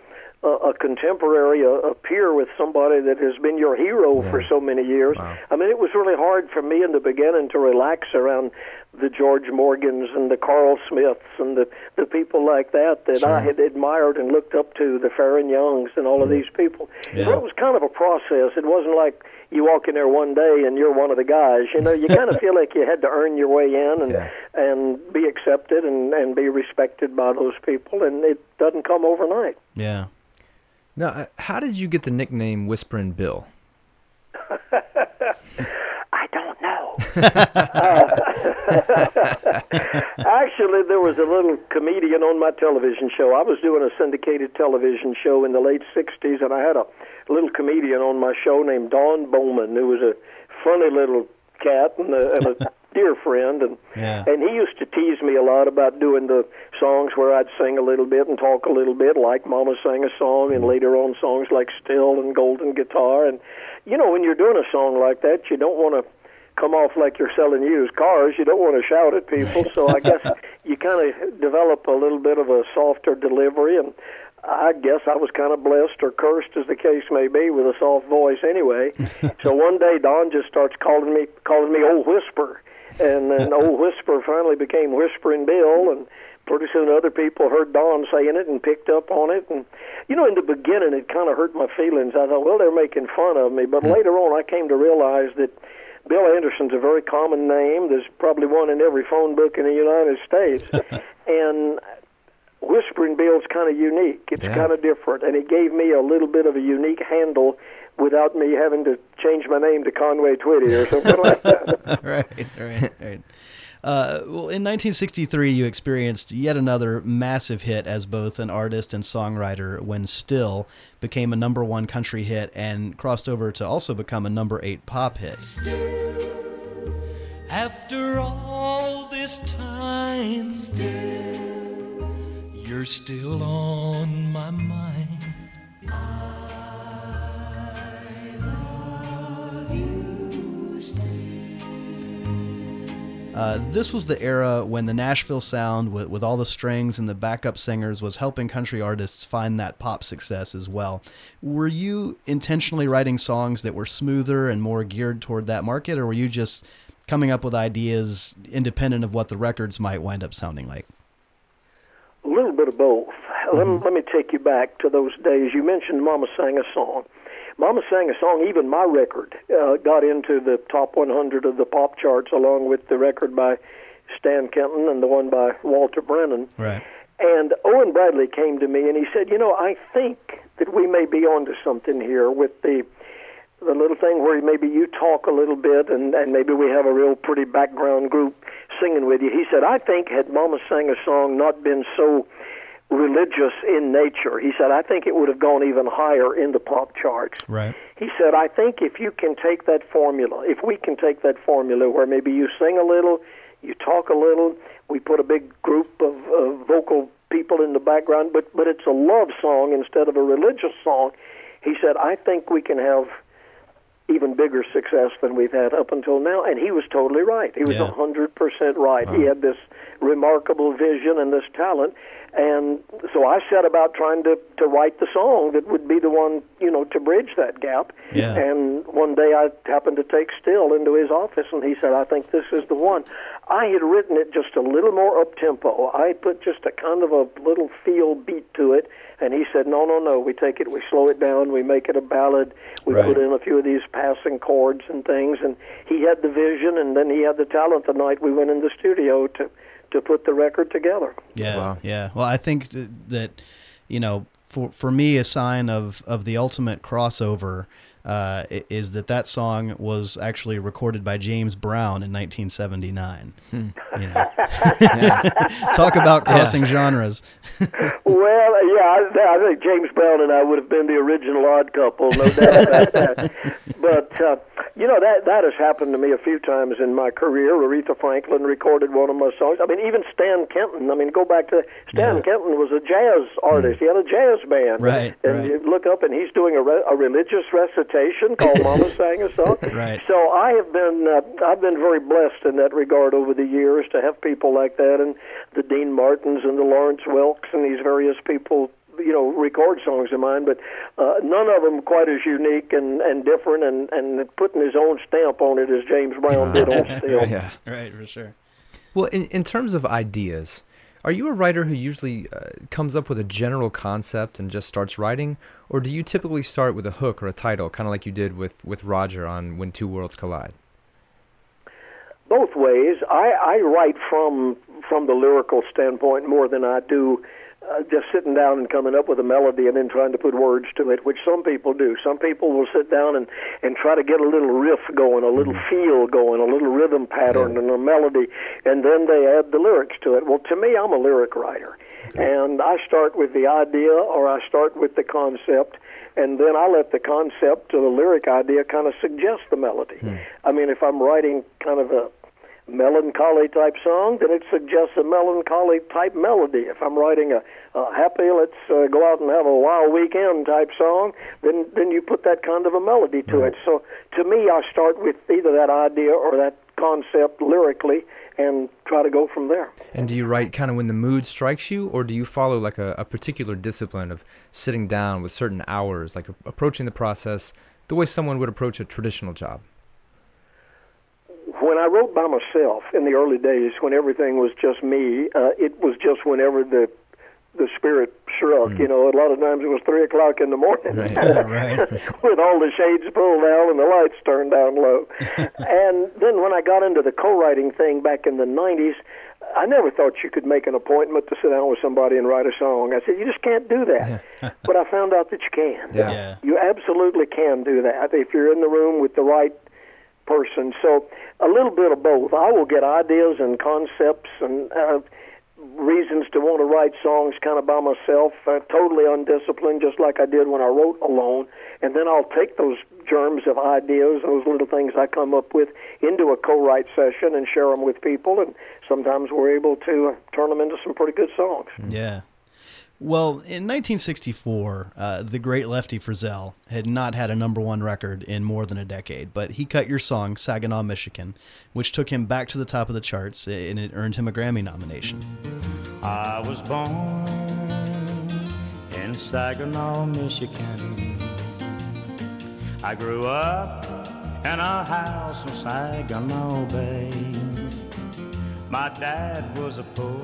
a, a contemporary, a, a peer with somebody that has been your hero for so many years. I mean, it was really hard for me in the beginning to relax around the George Morgans and the Carl Smiths and the the people like that that I had admired and looked up to, the Faron Youngs and all of these people. Yeah. It was kind of a process. It wasn't like you walk in there one day and you're one of the guys. You know, you kind of feel like you had to earn your way in and Yeah. and be accepted and and be respected by those people, and it doesn't come overnight. Yeah. Now, uh, how did you get the nickname Whispering Bill? I don't know. Uh, actually, there was a little comedian on my television show. I was doing a syndicated television show in the late '60s, and I had a little comedian on my show named Don Bowman, who was a funny little cat and a, and a dear friend, and Yeah. and he used to tease me a lot about doing the songs where I'd sing a little bit and talk a little bit, like Mama sang a song, and mm-hmm. later on songs like Still and Golden Guitar. And you know, when you're doing a song like that, you don't want to come off like you're selling used cars. You don't want to shout at people. So I guess you kind of develop a little bit of a softer delivery and. I guess I was kind of blessed or cursed, as the case may be, with a soft voice. Anyway, so one day Don just starts calling me, calling me Old Whisper, and then Old Whisper finally became Whispering Bill, and pretty soon other people heard Don saying it and picked up on it. And you know, in the beginning, it kind of hurt my feelings. I thought, well, they're making fun of me, but hmm. later on, I came to realize that. Bill Anderson's a very common name. There's probably one in every phone book in the United States. and Whispering Bill's kind of unique. It's Yeah. kind of different, and it gave me a little bit of a unique handle without me having to change my name to Conway Twitty or something like that. right, right, right. Uh, well, in 1963, you experienced yet another massive hit as both an artist and songwriter when Still became a number one country hit and crossed over to also become a number eight pop hit. Still, After all this time, still, you're still on my mind. Uh, this was the era when the Nashville sound, with, with all the strings and the backup singers, was helping country artists find that pop success as well. Were you intentionally writing songs that were smoother and more geared toward that market, or were you just coming up with ideas independent of what the records might wind up sounding like? A little bit of both. Let, me, let me take you back to those days. You mentioned Mama Sang a Song. Mama Sang a Song, even my record, uh, got into the top 100 of the pop charts along with the record by Stan Kenton and the one by Walter Brennan. Right. And Owen Bradley came to me and he said, "You know, I think that we may be onto something here with the the little thing where maybe you talk a little bit and and maybe we have a real pretty background group singing with you." He said, "I think had Mama sang a song not been so religious in nature, he said, I think it would have gone even higher in the pop charts." Right. He said, I think if you can take that formula, if we can take that formula where maybe you sing a little, you talk a little, we put a big group of, of vocal people in the background, but, but it's a love song instead of a religious song. He said, I think we can have even bigger success than we've had up until now. And he was totally right. He was a Yeah. 100% right. He had this remarkable vision and this talent. And so I set about trying to, to write the song that would be the one, you know, to bridge that gap. Yeah. And one day I happened to take Still into his office, and he said, I think this is the one. I had written it just a little more up tempo. I put just a kind of a little feel beat to it, and he said, No, no, no. We take it, we slow it down, we make it a ballad, we Right. put in a few of these passing chords and things. And he had the vision, and then he had the talent the night we went in the studio to, to put the record together. Yeah, Wow. yeah. Well, I think th- that you know, for for me, a sign of of the ultimate crossover uh, is that that song was actually recorded by James Brown in 1979. Hmm. You know, talk about crossing genres. Well, yeah, I, I think James Brown and I would have been the original odd couple, no doubt about that. But uh, you know that that has happened to me a few times in my career. Aretha Franklin recorded one of my songs. I mean, even Stan Kenton. I mean, go back to Stan Yeah. Kenton was a jazz artist. He had a jazz band. Right, And right. you look up, and he's doing a, re- a religious recitation called "Mama Sang a Song." Right. So I have been uh, I've been very blessed in that regard over the years to have people like that, and the Dean Martins and the Lawrence Welks and these various people, you know, record songs of mine. But uh, none of them quite as unique and and different, and and putting his own stamp on it as James Brown did on Still. Yeah. Right, for sure. Well, in, in terms of ideas, are you a writer who usually uh, comes up with a general concept and just starts writing, or do you typically start with a hook or a title, kind of like you did with, with Roger on When Two Worlds Collide? both ways. I, I write from from the lyrical standpoint more than I do uh, just sitting down and coming up with a melody and then trying to put words to it, which some people do. Some people will sit down and and try to get a little riff going, a little feel going, a little rhythm pattern and a melody, and then they add the lyrics to it. Well, to me, I'm a lyric writer, and I start with the idea or I start with the concept and then I let the concept or the lyric idea kind of suggest the melody. I mean, if I'm writing kind of a melancholy type song, then it suggests a melancholy type melody. If I'm writing a, a happy, let's uh, go out and have a wild weekend type song, then then you put that kind of a melody to it. So to me, I start with either that idea or that concept lyrically and try to go from there. And do you write kind of when the mood strikes you, or do you follow like a, a particular discipline of sitting down with certain hours, like approaching the process the way someone would approach a traditional job? When I wrote by myself in the early days, when everything was just me, uh, it was just whenever the the spirit struck. You know, a lot of times it was three o'clock in the morning, Right, right. with all the shades pulled down and the lights turned down low. and then when I got into the co-writing thing back in the '90s. I never thought you could make an appointment to sit down with somebody and write a song. I said, you just can't do that. but I found out that you can. Yeah. Yeah. You absolutely can do that if you're in the room with the right person. So a little bit of both. I will get ideas and concepts and uh, reasons to want to write songs kind of by myself, uh, totally undisciplined, just like I did when I wrote alone. And then I'll take those germs of ideas, those little things I come up with, into a co-write session and share them with people. And sometimes we're able to uh, turn them into some pretty good songs. Yeah. Well, in 1964, uh, the great Lefty Frizzell had not had a number one record in more than a decade, but he cut your song, Saginaw, Michigan, which took him back to the top of the charts and it earned him a Grammy nomination. I was born in Saginaw, Michigan. I grew up in a house in Saginaw Bay. My dad was a poor,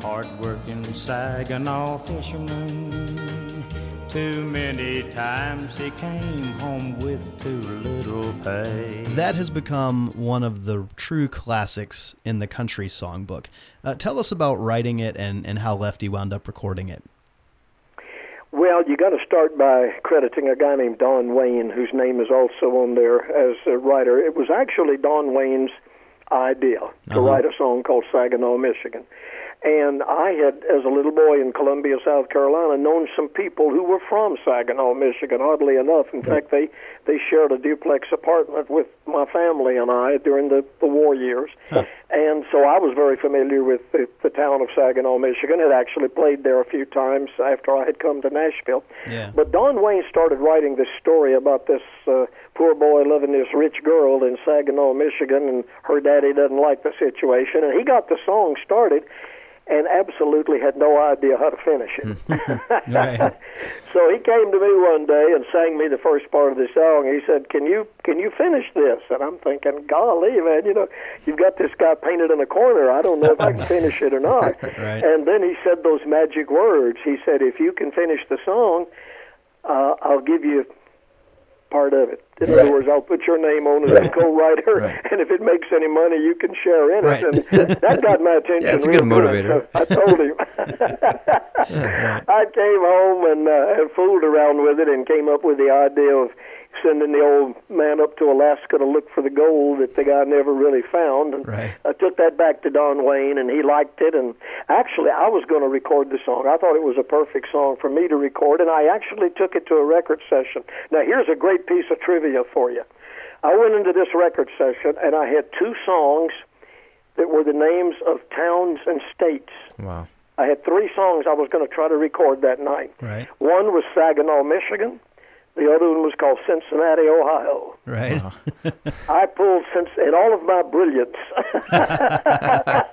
hard-working Saginaw fisherman. Too many times he came home with too little pay. That has become one of the true classics in the country songbook. Uh, tell us about writing it and, and how Lefty wound up recording it. Well, you got to start by crediting a guy named Don Wayne, whose name is also on there as a writer. It was actually Don Wayne's idea to Uh-huh. write a song called Saginaw, Michigan. And I had, as a little boy in Columbia, South Carolina, known some people who were from Saginaw, Michigan. Oddly enough, in fact, they they shared a duplex apartment with my family and I during the the war years. And so I was very familiar with the, the town of Saginaw, Michigan. Had actually played there a few times after I had come to Nashville. Yeah. But Don Wayne started writing this story about this uh, poor boy loving this rich girl in Saginaw, Michigan, and her daddy doesn't like the situation. And he got the song started and absolutely had no idea how to finish it. Right. so he came to me one day and sang me the first part of the song. He said, "Can you can you finish this?" And I'm thinking, "Golly, man, you know, you've got this guy painted in a corner. I don't know if I can finish it or not." Right. And then he said those magic words. He said, "If you can finish the song, uh, I'll give you part of it. In other words, I'll put your name on as a co-writer, Right. and if it makes any money, you can share in Right. it." And that got my attention. Yeah, it's a good motivator. So I told him. I came home and, uh, and fooled around with it and came up with the idea of sending the old man up to Alaska to look for the gold that the guy never really found. And Right. I took that back to Don Wayne, and he liked it. And actually, I was going to record the song. I thought it was a perfect song for me to record, and I actually took it to a record session. Now, here's a great piece of trivia for you. I went into this record session, and I had two songs that were the names of towns and states. Wow. I had three songs I was going to try to record that night. Right. One was Saginaw, Michigan. The other one was called Cincinnati, Ohio. Right. I pulled since in all of my brilliance. I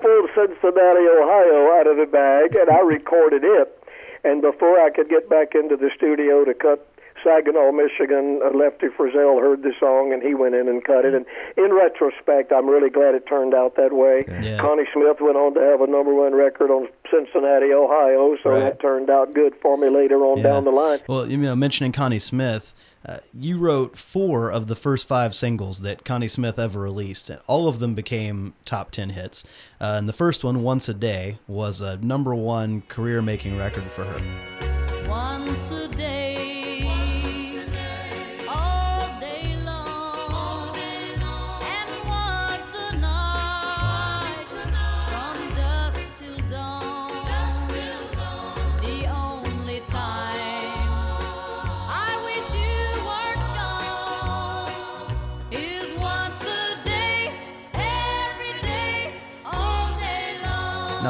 pulled Cincinnati, Ohio out of the bag and I recorded it. And before I could get back into the studio to cut Saginaw, Michigan, uh, Lefty Frizzell heard the song and he went in and cut it. And in retrospect, I'm really glad it turned out that way. Yeah. Connie Smith went on to have a number one record on Cincinnati, Ohio, so Right. that turned out good for me later on Yeah. down the line. Well, you know, mentioning Connie Smith, uh, you wrote four of the first five singles that Connie Smith ever released. and All of them became top 10 hits. Uh, and the first one, Once a Day, was a number one career making record for her. Once a day,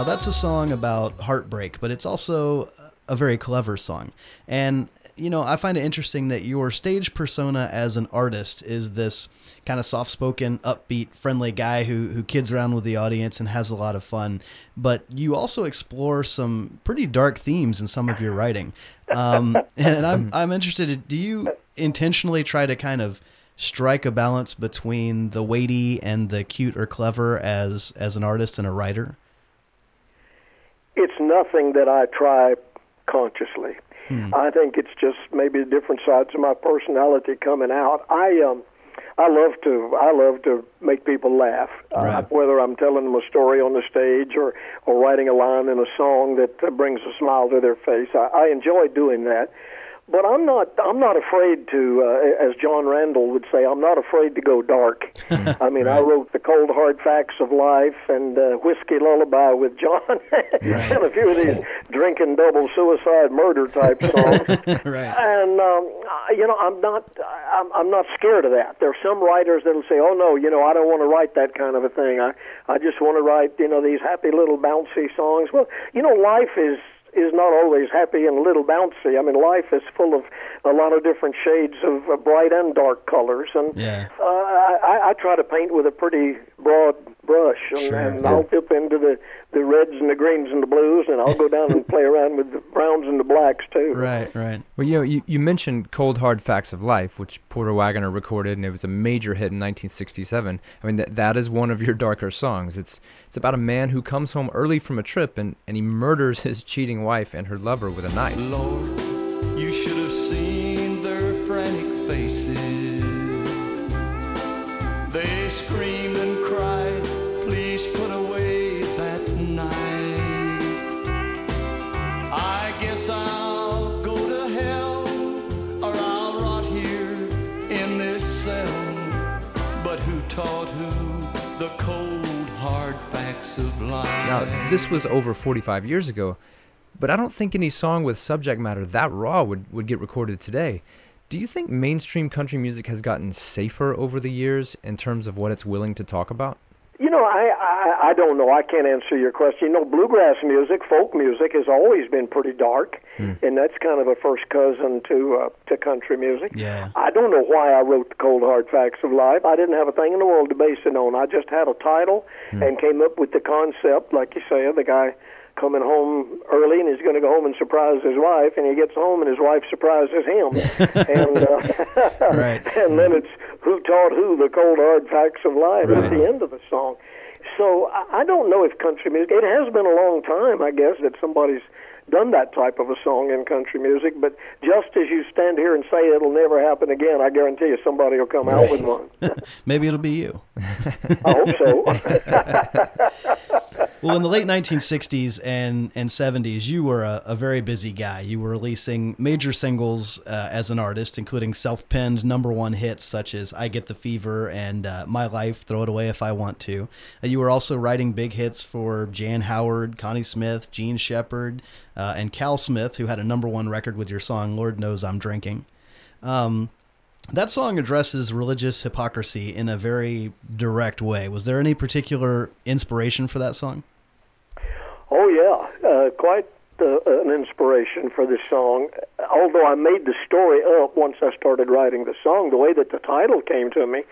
Now, that's a song about heartbreak, but it's also a very clever song. And, you know, I find it interesting that your stage persona as an artist is this kind of soft spoken, upbeat, friendly guy who, who kids around with the audience and has a lot of fun. But you also explore some pretty dark themes in some of your writing. Um, and I'm, I'm interested, do you intentionally try to kind of strike a balance between the weighty and the cute or clever as, as an artist and a writer? It's nothing that I try consciously. I think it's just maybe different sides of my personality coming out. I um I love to I love to make people laugh. Uh, whether I'm telling them a story on the stage or or writing a line in a song that uh, brings a smile to their face. I, I enjoy doing that. But I'm not. I'm not afraid to, uh, as Jon Randall would say, I'm not afraid to go dark. I mean, I wrote the cold hard facts of life and uh, whiskey lullaby with Jon, and a few of these drinking double suicide murder type songs. right. And um, I- you know, I'm not. I'm, I'm not scared of that. There are some writers that'll say, "Oh no, you know, I don't want to write that kind of a thing. I I just want to write, you know, these happy little bouncy songs." Well, you know, life is is not always happy and a little bouncy. I mean, life is full of a lot of different shades of uh, bright and dark colors, and Yeah. uh, I, I try to paint with a pretty broad brush, and, Sure, and yeah. I'll dip into the the reds and the greens and the blues, and I'll go down and play around with the browns and the blacks too. Right, right. Well, you know, you, you mentioned Cold Hard Facts of Life, which Porter Wagoner recorded, and it was a major hit in 1967. I mean, that, that is one of your darker songs. It's it's about a man who comes home early from a trip and, and he murders his cheating wife and her lover with a knife. Lord, you should have seen their frantic faces. They screamed and cold, hard facts of life? Now, this was over 45 years ago, but I don't think any song with subject matter that raw would, would get recorded today. Do you think mainstream country music has gotten safer over the years in terms of what it's willing to talk about? You know, I, I I don't know. I can't answer your question. You know, bluegrass music, folk music has always been pretty dark, and that's kind of a first cousin to uh, to country music. Yeah. I don't know why I wrote the Cold Hard Facts of Life. I didn't have a thing in the world to base it on. I just had a title and came up with the concept, like you say, the guy coming home early and he's going to go home and surprise his wife, and he gets home and his wife surprises him, and uh, Right. and then it's who taught who the cold hard facts of life Right. at the end of the song. So I, I don't know if country music. It has been a long time, I guess, that somebody's done that type of a song in country music. But just as you stand here and say it'll never happen again, I guarantee you somebody will come out with one. Maybe it'll be you. I hope so. Well, in the late 1960s and, and 70s, you were a, a very busy guy. You were releasing major singles uh, as an artist, including self penned number one hits such as I Get the Fever and uh, My Life, Throw It Away If I Want to. Uh, you were also writing big hits for Jan Howard, Connie Smith, Jean Shepard, uh, and Cal Smith, who had a number one record with your song Lord Knows I'm Drinking. Um, that song addresses religious hypocrisy in a very direct way. Was there any particular inspiration for that song? Oh yeah, uh, quite uh, an inspiration for this song. Although I made the story up once I started writing the song, the way that the title came to me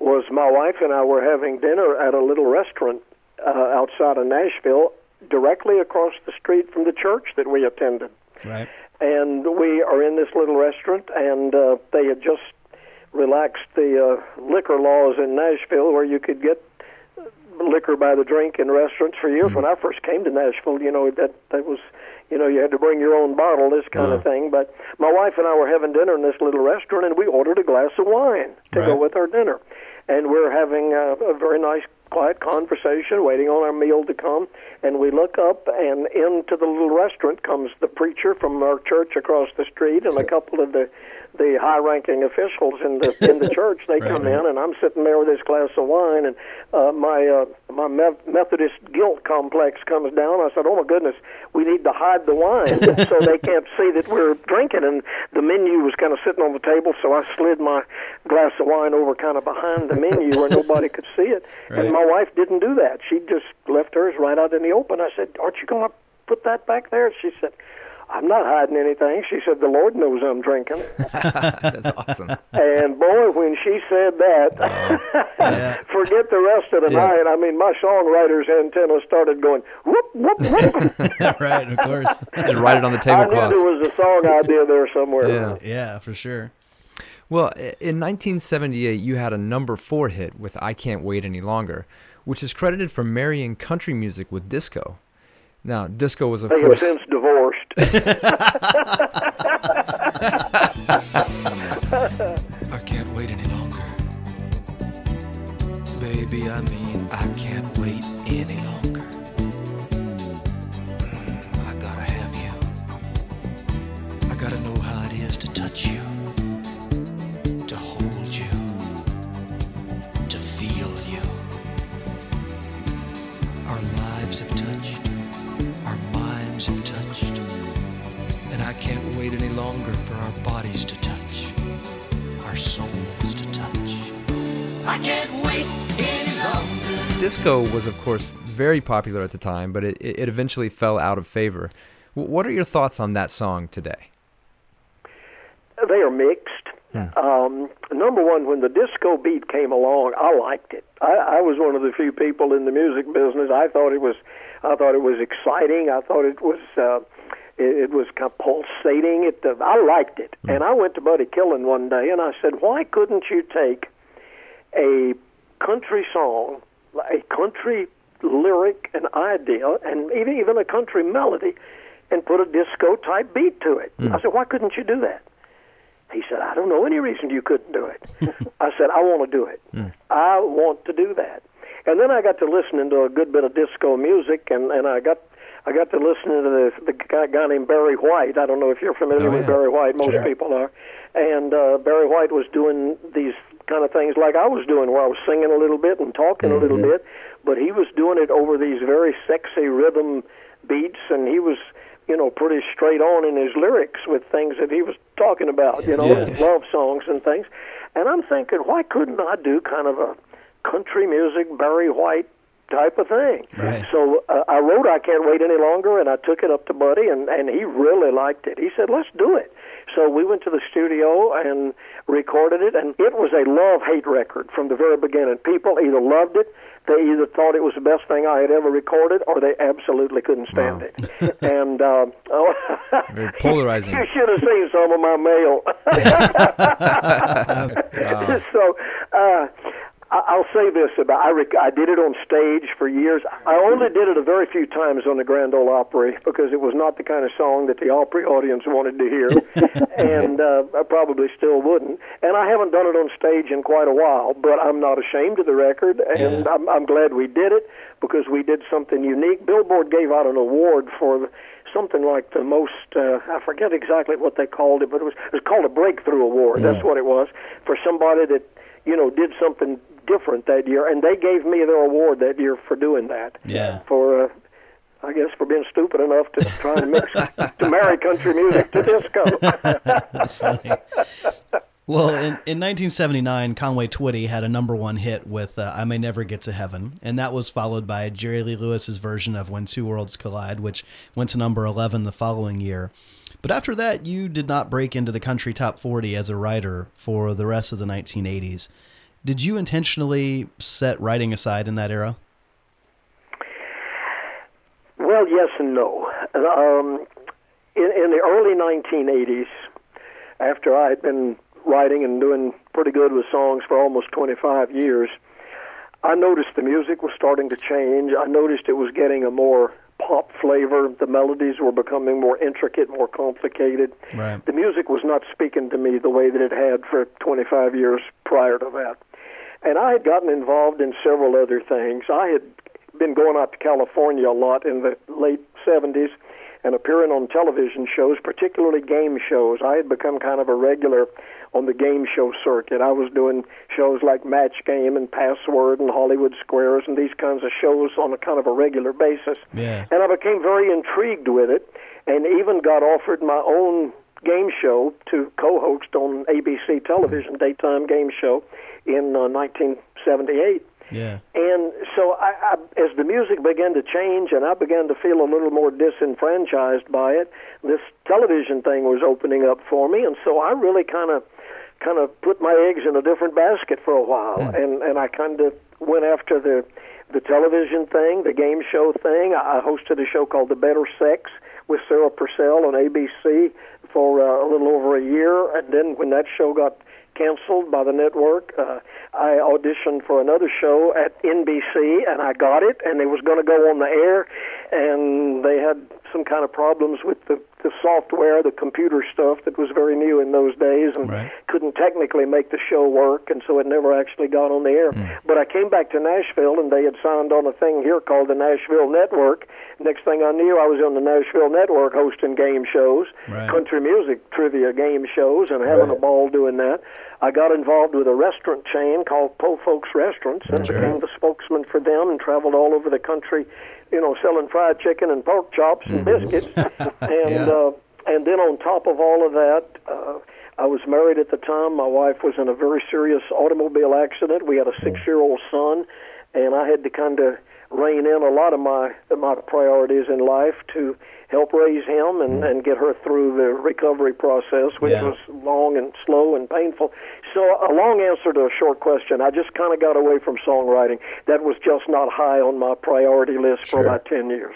was my wife and I were having dinner at a little restaurant uh, outside of Nashville, directly across the street from the church that we attended Right. and we are in this little restaurant, and uh, they had just relaxed the uh, liquor laws in Nashville, where you could get liquor by the drink in restaurants for years. When I first came to Nashville, you know that that was, you know, you had to bring your own bottle, this kind of thing. But my wife and I were having dinner in this little restaurant, and we ordered a glass of wine to go with our dinner, and we're having a, a very nice. Quiet conversation, waiting on our meal to come, and we look up, and into the little restaurant comes the preacher from our church across the street, and a couple of the the high-ranking officials in the in the church. They Right, come right. in, and I'm sitting there with this glass of wine, and uh, my uh, my Me- Methodist guilt complex comes down. I said, "Oh my goodness, we need to hide the wine so they can't see that we're drinking." And the menu was kind of sitting on the table, so I slid my glass of wine over kind of behind the menu where nobody could see it. Right. And my wife didn't do that. She just left hers right out in the open. I said, "Aren't you going to put that back there?" She said. I'm not hiding anything. She said, The Lord knows I'm drinking. That's awesome. And boy, when she said that, Yeah. forget the rest of the Yeah. night. I mean, my songwriter's antenna started going whoop whoop whoop. right, of course. Just write it on the I knew tablecloth. there was a song idea there somewhere. Yeah. Yeah, for sure. Well, in 1978, you had a number four hit with I Can't Wait Any Longer, which is credited for marrying country music with disco. Now, disco was, of They have course. since divorced. I can't wait any longer. Baby, I mean, I can't wait any longer. I gotta have you. I gotta know how it is to touch you, to hold you, to feel you. Our lives have touched, our minds have touched, and I can't wait any longer for our bodies to touch our souls to touch. I can't wait any longer. Disco was, of course, very popular at the time, but it, it eventually fell out of favor. What are your thoughts on that song today? they are mixed. Um, number one, when the disco beat came along, I liked it. I, I was one of the few people in the music business. I thought it was, I thought it was exciting. I thought it was, uh, it, it was kind of pulsating. It, uh, I liked it. And I went to Buddy Killen one day and I said, why couldn't you take a country song, a country lyric, an idea, and even even a country melody, and put a disco type beat to it. I said, why couldn't you do that? He said, I don't know any reason you couldn't do it. I said, I want to do it. I want to do that. And then I got to listening to a good bit of disco music, and and I got. I got to listening to the, the guy, guy named Barry White. I don't know if you're familiar Oh, with. Barry White. Most Sure. people are. And uh, Barry White was doing these kind of things like I was doing, where I was singing a little bit and talking a little bit, but he was doing it over these very sexy rhythm beats, and he was, you know, pretty straight on in his lyrics with things that he was talking about, you know, Yeah. love songs and things. And I'm thinking, why couldn't I do kind of a country music Barry White type of thing? Right. So uh, I wrote I Can't Wait Any Longer, and I took it up to Buddy, and, and he really liked it. He said, let's do it. So we went to the studio and recorded it, and it was a love-hate record from the very beginning. People either loved it, they either thought it was the best thing I had ever recorded, or they absolutely couldn't stand it. and um, oh, Very polarizing. you should have seen some of my mail. so uh, I'll say this about I, rec- I did it on stage for years. I only did it a very few times on the Grand Ole Opry because it was not the kind of song that the Opry audience wanted to hear, and uh, I probably still wouldn't. And I haven't done it on stage in quite a while, but I'm not ashamed of the record, and Yeah. I'm, I'm glad we did it because we did something unique. Billboard gave out an award for. The, Something like the most, uh, I forget exactly what they called it, but it was, it was called a breakthrough award. That's what it was for somebody that, you know, did something different that year. And they gave me their award that year for doing that. Yeah. For, uh, I guess, for being stupid enough to try and mix, to marry country music to disco. That's funny. Well, in, in 1979, Conway Twitty had a number one hit with uh, I May Never Get to Heaven, and that was followed by Jerry Lee Lewis's version of When Two Worlds Collide, which went to number 11 the following year. But after that, you did not break into the country top 40 as a writer for the rest of the 1980s. Did you intentionally set writing aside in that era? Well, yes and no. Um, in, in the early 1980s, after I had been writing and doing pretty good with songs for almost 25 years, I noticed the music was starting to change. I noticed it was getting a more pop flavor. The melodies were becoming more intricate, more complicated. Right. The music was not speaking to me the way that it had for 25 years prior to that. And I had gotten involved in several other things. I had been going out to California a lot in the late 70s and appearing on television shows, particularly game shows. I had become kind of a regular on the game show circuit. I was doing shows like Match Game and Password and Hollywood Squares and these kinds of shows on a kind of a regular basis. Yeah. And I became very intrigued with it and even got offered my own game show to co-host on ABC television, daytime game show in uh, 1978. Yeah. And so, I, I, as the music began to change, and I began to feel a little more disenfranchised by it, this television thing was opening up for me, and so I really kind of, kind of put my eggs in a different basket for a while, and and I kind of went after the, the television thing, the game show thing. I I hosted a show called The Better Sex with Sarah Purcell on ABC for uh, a little over a year, and then when that show got canceled by the network. Uh, I auditioned for another show at NBC, and I got it, and it was going to go on the air, and they had some kind of problems with the, the software, the computer stuff that was very new in those days, and Right. couldn't technically make the show work, and so it never actually got on the air. Hmm. But I came back to Nashville, and they had signed on a thing here called the Nashville Network. Next thing I knew, I was on the Nashville Network hosting game shows, Right. country music trivia game shows, and having a ball doing that. I got involved with a restaurant chain called Po Folks Restaurants and Sure. became the spokesman for them and traveled all over the country, you know, selling fried chicken and pork chops and biscuits. and Yeah. uh, and then on top of all of that, uh, I was married at the time. My wife was in a very serious automobile accident. We had a six-year-old son, and I had to kind of rein in a lot of my my priorities in life to help raise him and, and get her through the recovery process, which Yeah. was long and slow and painful. So, a long answer to a short question. I just kind of got away from songwriting. That was just not high on my priority list for about 10 years.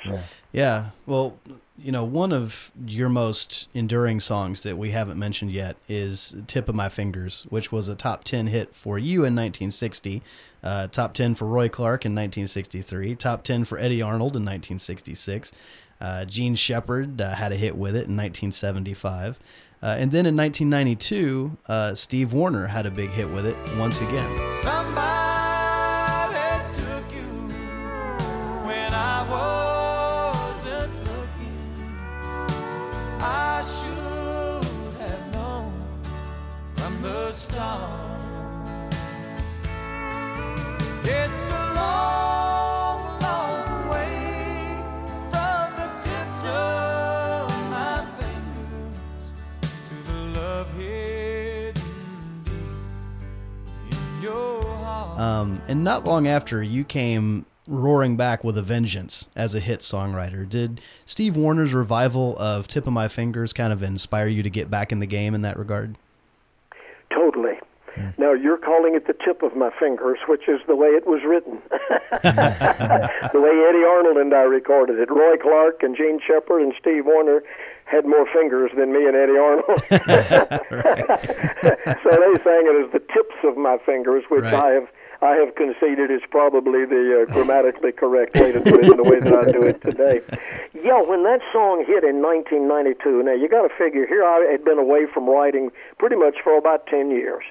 Yeah. Well, you know, one of your most enduring songs that we haven't mentioned yet is Tip of My Fingers, which was a top 10 hit for you in 1960, uh, top 10 for Roy Clark in 1963, top 10 for Eddy Arnold in 1966. Uh, Jean Shepard uh, had a hit with it in 1975. Uh, and then in 1992, uh, Steve Wariner had a big hit with it once again. Somebody Um, and not long after, you came roaring back with a vengeance as a hit songwriter. Did Steve Wariner's revival of Tip of My Fingers kind of inspire you to get back in the game in that regard? Totally. Now you're calling it the tip of my fingers, which is the way it was written. the way Eddy Arnold and I recorded it. Roy Clark and Jean Shepard and Steve Wariner had more fingers than me and Eddy Arnold. so they sang it as the tips of my fingers, which Right. I have I have conceded is probably the uh, grammatically correct way to do it in the way that I do it today. Yeah, when that song hit in 1992, now you got to figure here I had been away from writing pretty much for about 10 years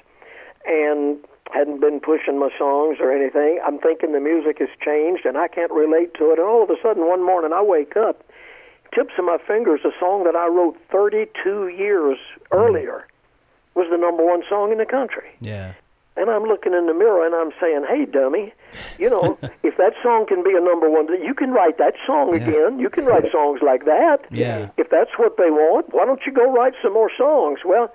and hadn't been pushing my songs or anything. I'm thinking the music has changed and I can't relate to it. And all of a sudden, one morning, I wake up. Tips of My Fingers, a song that I wrote 32 years earlier, was the number one song in the country. Yeah. And I'm looking in the mirror and I'm saying, hey, dummy, you know, if that song can be a number one, you can write that song again. You can write songs like that. Yeah. If that's what they want, why don't you go write some more songs? Well,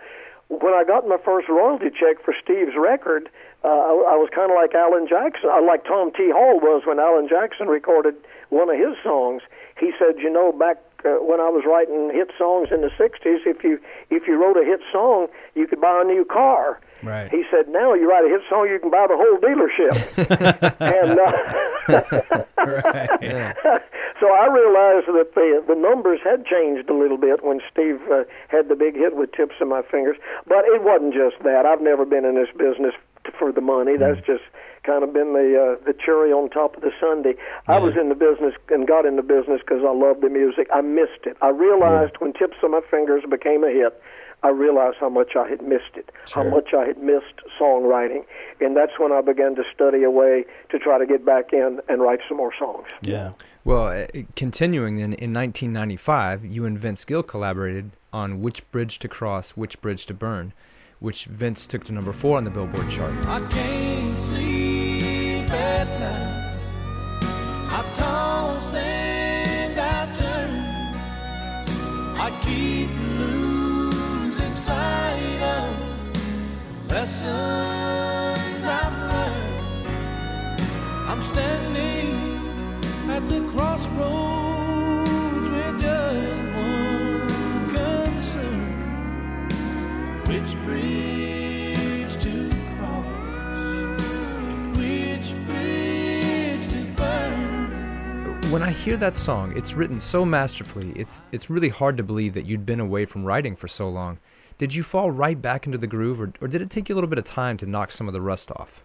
when I got my first royalty check for Steve's record, uh, I, I was kind of like Alan Jackson, uh, like Tom T. Hall was when Alan Jackson recorded one of his songs. He said, you know, back uh, when I was writing hit songs in the '60s, if you if you wrote a hit song, you could buy a new car. Right. He said, now you write a hit song, you can buy the whole dealership. and uh, right. so I realized that the the numbers had changed a little bit when Steve uh, had the big hit with Tips of My Fingers. But it wasn't just that. I've never been in this business for the money. That's just kind of been the uh, the cherry on top of the sundae. I was in the business and got in the business because I loved the music. I missed it. I realized when Tips of My Fingers became a hit. I realized how much I had missed it, how much I had missed songwriting, and that's when I began to study a way to try to get back in and write some more songs. Yeah. Well, uh, continuing then, in 1995, you and Vince Gill collaborated on Which Bridge to Cross, Which Bridge to Burn, which Vince took to number four on the Billboard chart. I can't lessons I've learned. I'm standing at the crossroads with just one concern. Which bridge to cross? Which bridge to burn? When I hear that song, it's written so masterfully. It's it's really hard to believe that you'd been away from writing for so long. Did you fall right back into the groove, or, or did it take you a little bit of time to knock some of the rust off?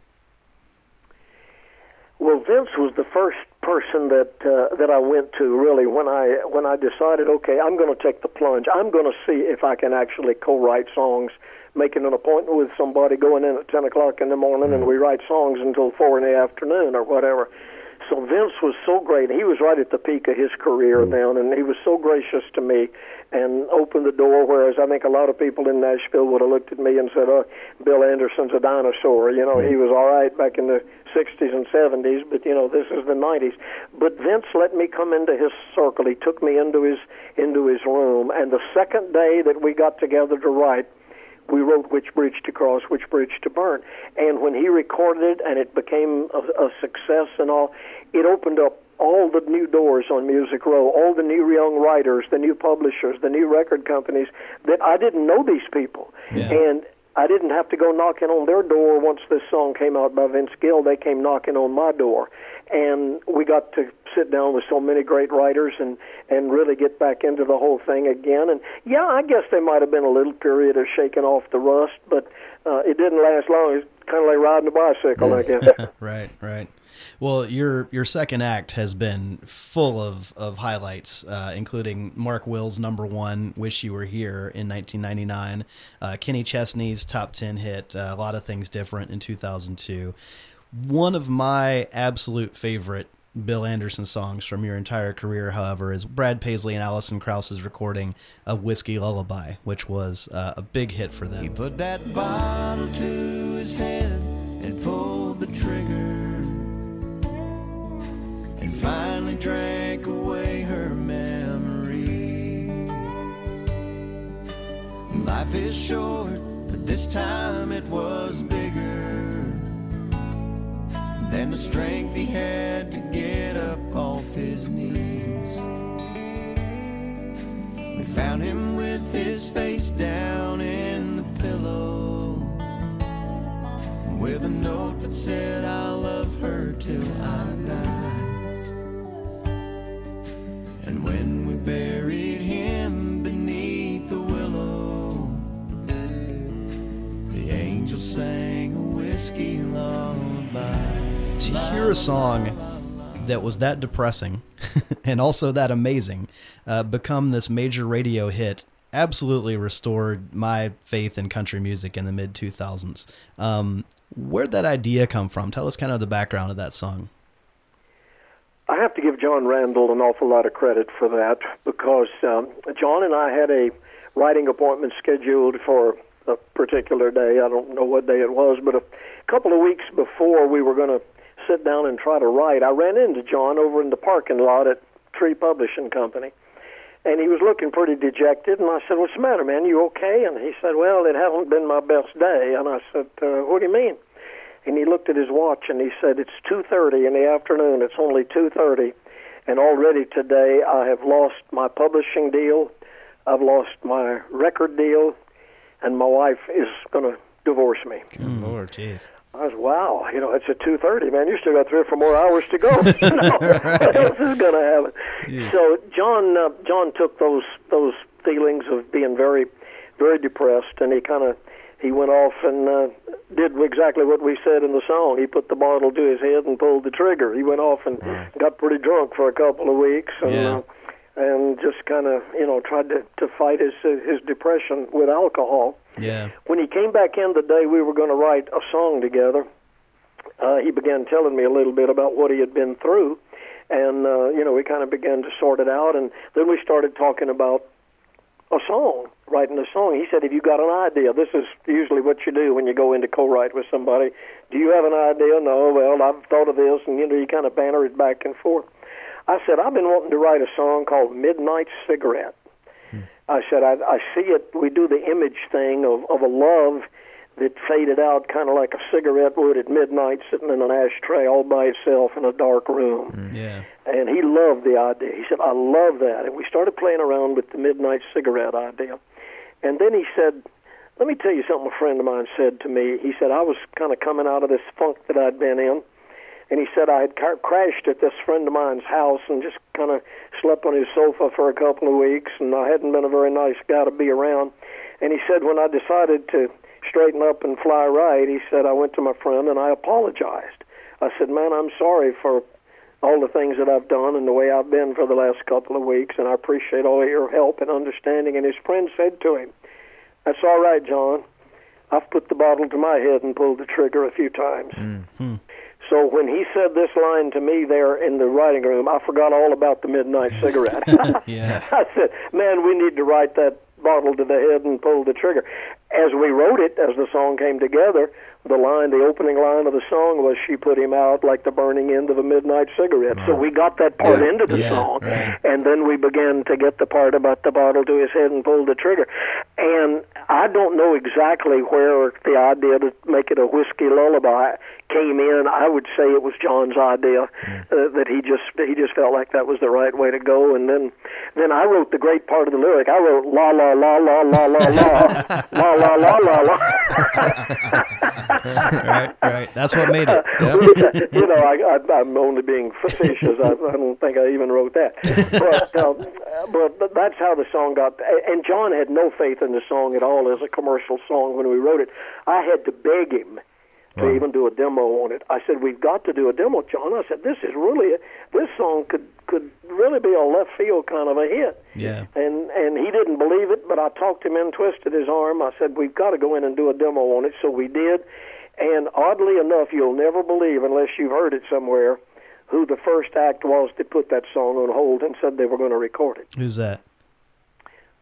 Well, Vince was the first person that uh, that I went to really when I when I decided, okay, I'm going to take the plunge. I'm going to see if I can actually co-write songs. Making an appointment with somebody, going in at ten o'clock in the morning, and we write songs until four in the afternoon or whatever. So Vince was so great. He was right at the peak of his career then, and he was so gracious to me and opened the door. Whereas I think a lot of people in Nashville would have looked at me and said, "Oh, Bill Anderson's a dinosaur." You know, he mm-hmm. was all right back in the '60s and '70s, but you know, this is the '90s. But Vince let me come into his circle. He took me into his into his room, and the second day that we got together to write, we wrote Which Bridge to Cross, Which Bridge to Burn. And when he recorded it and it became a, a success and all, it opened up all the new doors on Music Row, all the new young writers, the new publishers, the new record companies that I didn't know these people. Yeah. And I didn't have to go knocking on their door once this song came out by Vince Gill. They came knocking on my door. And we got to sit down with so many great writers and, and really get back into the whole thing again. And yeah, I guess there might have been a little period of shaking off the rust, but uh, it didn't last long. It's kind of like riding a bicycle, I guess. right, right. Well, your your second act has been full of of highlights, uh, including Mark Wills' number one "Wish You Were Here" in 1999, uh, Kenny Chesney's top ten hit, uh, a lot of things different in 2002. One of my absolute favorite Bill Anderson songs from your entire career, however, is Brad Paisley and Alison Krauss's recording of "Whiskey Lullaby," which was uh, a big hit for them. Life is short, but this time it was bigger than the strength he had to get up off his knees. We found him with his face down in the pillow with a note that said, I love her till I die. And when we buried to hear a song that was that depressing and also that amazing uh, become this major radio hit absolutely restored my faith in country music in the mid 2000s um, where'd that idea come from? Tell us kind of the background of that song. I have to give Jon Randall an awful lot of credit for that because um, Jon and I had a writing appointment scheduled for a particular day. I don't know what day it was, but a couple of weeks before we were going to sit down and try to write, I ran into Jon over in the parking lot at Tree Publishing Company. And he was looking pretty dejected, and I said, "What's the matter, man? You okay?" And he said, "Well, it hasn't been my best day." And I said, uh, "What do you mean?" and he looked at his watch and he said it's 2:30 in the afternoon it's only 2:30 and already today I have lost my publishing deal I've lost my record deal and my wife is going to divorce me good lord jeez I was wow you know it's at 2:30 man. You still got 3 or 4 more hours to go. You know, what else is going to happen so Jon uh, Jon took those those feelings of being very very depressed and he kind of he went off and uh, did exactly what we said in the song. He put the bottle to his head and pulled the trigger. He went off and got pretty drunk for a couple of weeks, and Yeah. uh, and just kind of you know tried to to fight his his depression with alcohol. yeah When he came back in the day we were going to write a song together, uh, he began telling me a little bit about what he had been through, and uh, you know we kind of began to sort it out, and then we started talking about a song, writing a song. He said, "Have you got an idea?" This is usually what you do when you go into co-write with somebody. Do you have an idea? No. Well, I've thought of this, and you know you kind of banter it back and forth. I said, I've been wanting to write a song called Midnight Cigarette. Hmm. I said, I, I see it. We do the image thing of, of a love that faded out kind of like a cigarette would at midnight sitting in an ashtray all by itself in a dark room. Hmm. yeah And he loved the idea. He said, I love that. And we started playing around with the midnight cigarette idea. And then he said, Let me tell you something a friend of mine said to me. He said, I was kind of coming out of this funk that I'd been in. And he said, I had ca- crashed at this friend of mine's house and just kind of slept on his sofa for a couple of weeks. And I hadn't been a very nice guy to be around. And he said, when I decided to straighten up and fly right, he said, I went to my friend and I apologized. I said, man, I'm sorry for all the things that I've done and the way I've been for the last couple of weeks, and I appreciate all your help and understanding. And his friend said to him, That's all right, Jon. I've put the bottle to my head and pulled the trigger a few times. Mm-hmm. So when he said this line to me there in the writing room, I forgot all about the midnight cigarette. Yeah. I said, "Man, we need to write that bottle to the head and pull the trigger." As we wrote it, as the song came together, the line, the opening line of the song was "She put him out like the burning end of a midnight cigarette." So we got that part Yeah. into the Yeah, song, right. and then we began to get the part about the bottle to his head and pull the trigger. And I don't know exactly where the idea to make it a whiskey lullaby came in. I would say it was Jon's idea uh, that he just he just felt like that was the right way to go. And then then I wrote the great part of the lyric. I wrote la la la la la la la la la la la la. right, right. That's what made it. you know, I, I, I'm only being facetious. I, I don't think I even wrote that. But, um, but but that's how the song got. And Jon had no faith in the song at all as a commercial song when we wrote it. I had to beg him to even do a demo on it. I said, "We've got to do a demo, Jon." I said, "This is really this song could could really be a left field kind of a hit." Yeah. And and he didn't believe it, but I talked him in, twisted his arm. I said, "We've got to go in and do a demo on it." So we did. And oddly enough, you'll never believe unless you've heard it somewhere, who the first act was that put that song on hold and said they were going to record it. Who's that?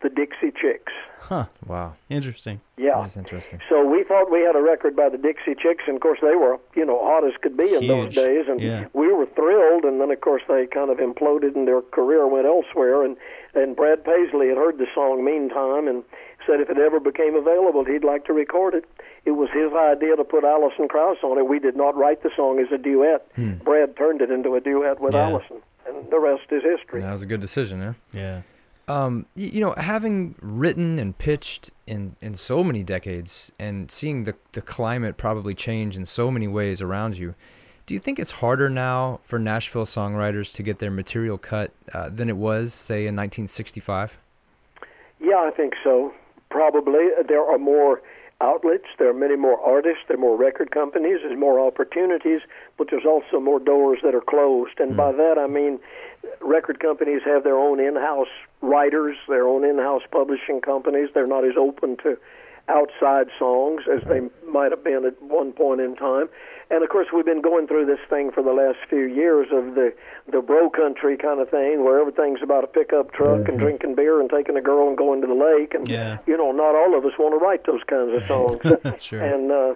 The Dixie Chicks. Huh. Wow, Interesting. Yeah. that's interesting. So we thought we had a record by the Dixie Chicks, and of course they were, you know, hot as could be in those days, and Yeah. we were thrilled. And then of course they kind of imploded, and their career went elsewhere. And and Brad Paisley had heard the song meantime, and said if it ever became available, he'd like to record it. It was his idea to put Alison Krauss on it. We did not write the song as a duet. Hmm. Brad turned it into a duet with Yeah. Alison, and the rest is history. That was a good decision, yeah. Yeah. Um, you know, having written and pitched in, in so many decades and seeing the, the climate probably change in so many ways around you, do you think it's harder now for Nashville songwriters to get their material cut uh, than it was, say, in 1965? Yeah, I think so. Probably there are more outlets. There are many more artists. There are more record companies. There's more opportunities, but there's also more doors that are closed. And by that I mean, record companies have their own in-house writers, their own in-house publishing companies. They're not as open to outside songs as they might have been at one point in time. And of course, we've been going through this thing for the last few years of the the bro country kind of thing, where everything's about a pickup truck and drinking beer and taking a girl and going to the lake. And Yeah. you know, not all of us want to write those kinds of songs. Sure. And uh,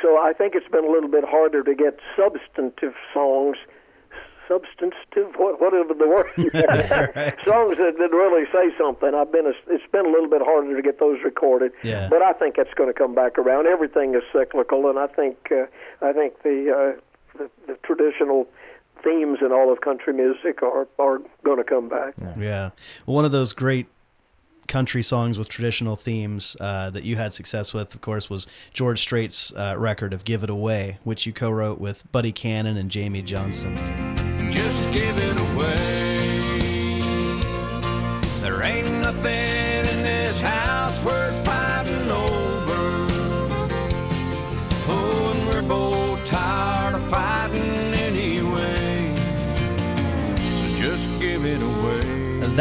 so I think it's been a little bit harder to get substantive songs. Substantive, what, whatever the word, songs that, that really say something. I've been, a, it's been a little bit harder to get those recorded. Yeah. But I think that's going to come back around. Everything is cyclical, and I think, uh, I think the, uh, the the traditional themes in all of country music are are going to come back. Yeah. Well, one of those great country songs with traditional themes uh, that you had success with, of course, was George Strait's uh, record of "Give It Away," which you co-wrote with Buddy Cannon and Jamie Johnson. Just give it away.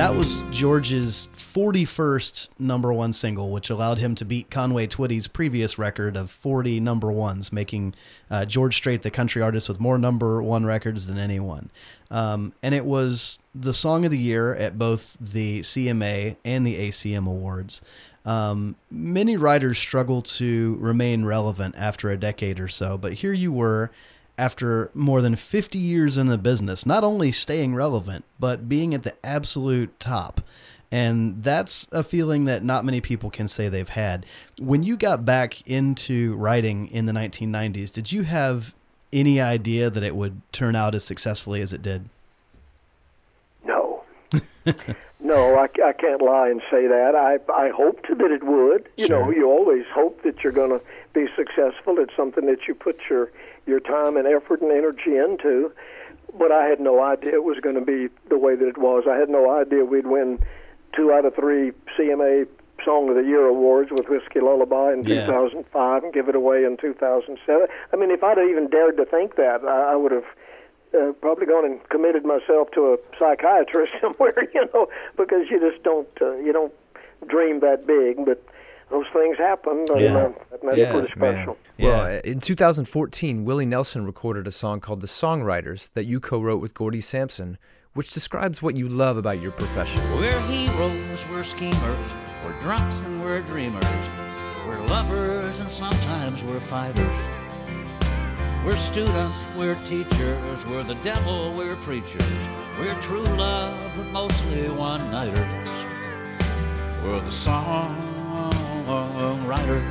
That was George's 41st number one single, which allowed him to beat Conway Twitty's previous record of 40 number ones, making uh, George Strait the country artist with more number one records than anyone. Um, and it was the song of the year at both the CMA and the ACM Awards. Um, many writers struggle to remain relevant after a decade or so, but here you were after more than 50 years in the business, not only staying relevant, but being at the absolute top. And that's a feeling that not many people can say they've had. When you got back into writing in the 1990s, did you have any idea that it would turn out as successfully as it did? No. no, I, I can't lie and say that. I I hoped that it would. You know, you always hope that you're going to be successful. It's something that you put your your time and effort and energy into. But I had no idea it was going to be the way that it was. I had no idea we'd win two out of three CMA Song of the Year awards with Whiskey Lullaby in Yeah. 2005 and give it away in 2007. I mean, if I'd have even dared to think that, I, I would have uh, probably gone and committed myself to a psychiatrist somewhere, you know, because you just don't uh, you don't dream that big. But those things happen, and Yeah. uh, that made Yeah, it pretty man. special. Well, uh, in 2014, Willie Nelson recorded a song called The Songwriters that you co wrote with Gordie Sampson, which describes what you love about your profession. We're heroes, we're schemers, we're drunks and we're dreamers. We're lovers and sometimes we're fighters. We're students, we're teachers, we're the devil, we're preachers. We're true love, but mostly one nighters. We're the songwriters.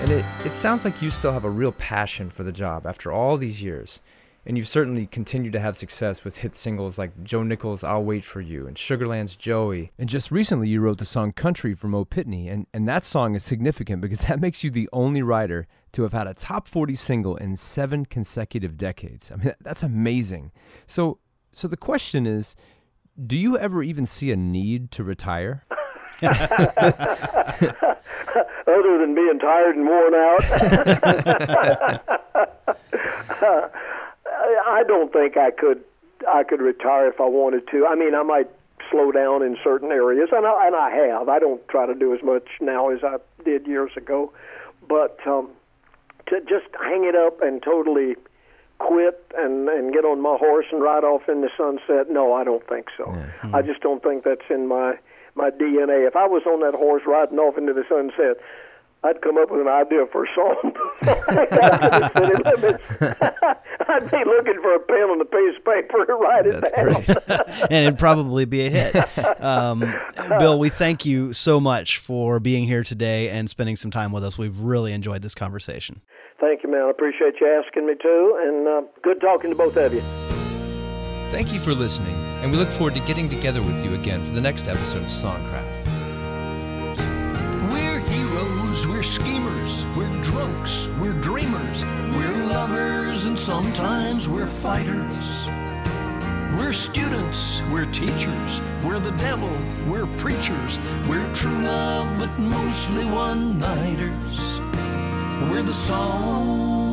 And it, it sounds like you still have a real passion for the job after all these years. And you've certainly continued to have success with hit singles like Joe Nichols' I'll Wait For You and Sugarland's Joey. And just recently, you wrote the song Country for Mo Pitney. And, and that song is significant because that makes you the only writer to have had a top 40 single in seven consecutive decades. I mean, that's amazing. So, so the question is do you ever even see a need to retire? Other than being tired and worn out. I don't think I could I could retire if I wanted to. I mean, I might slow down in certain areas, and I, and I have. I don't try to do as much now as I did years ago, but um, to just hang it up and totally quit and and get on my horse and ride off in the sunset. No, I don't think so. I just don't think that's in my my DNA. If I was on that horse riding off into the sunset, I'd come up with an idea for a song. I got to the city limits. I'd be looking for a pen and a piece of paper to write it down. and it'd probably be a hit. Um, Bill, we thank you so much for being here today and spending some time with us. We've really enjoyed this conversation. Thank you, man. I appreciate you asking me to, and uh, good talking to both of you. Thank you for listening, and we look forward to getting together with you again for the next episode of Songcraft. We're heroes, we're schemers, we're drunks, we're dreamers, we're lovers, and sometimes we're fighters. We're students, we're teachers, we're the devil, we're preachers, we're true love, but mostly one nighters. We're the song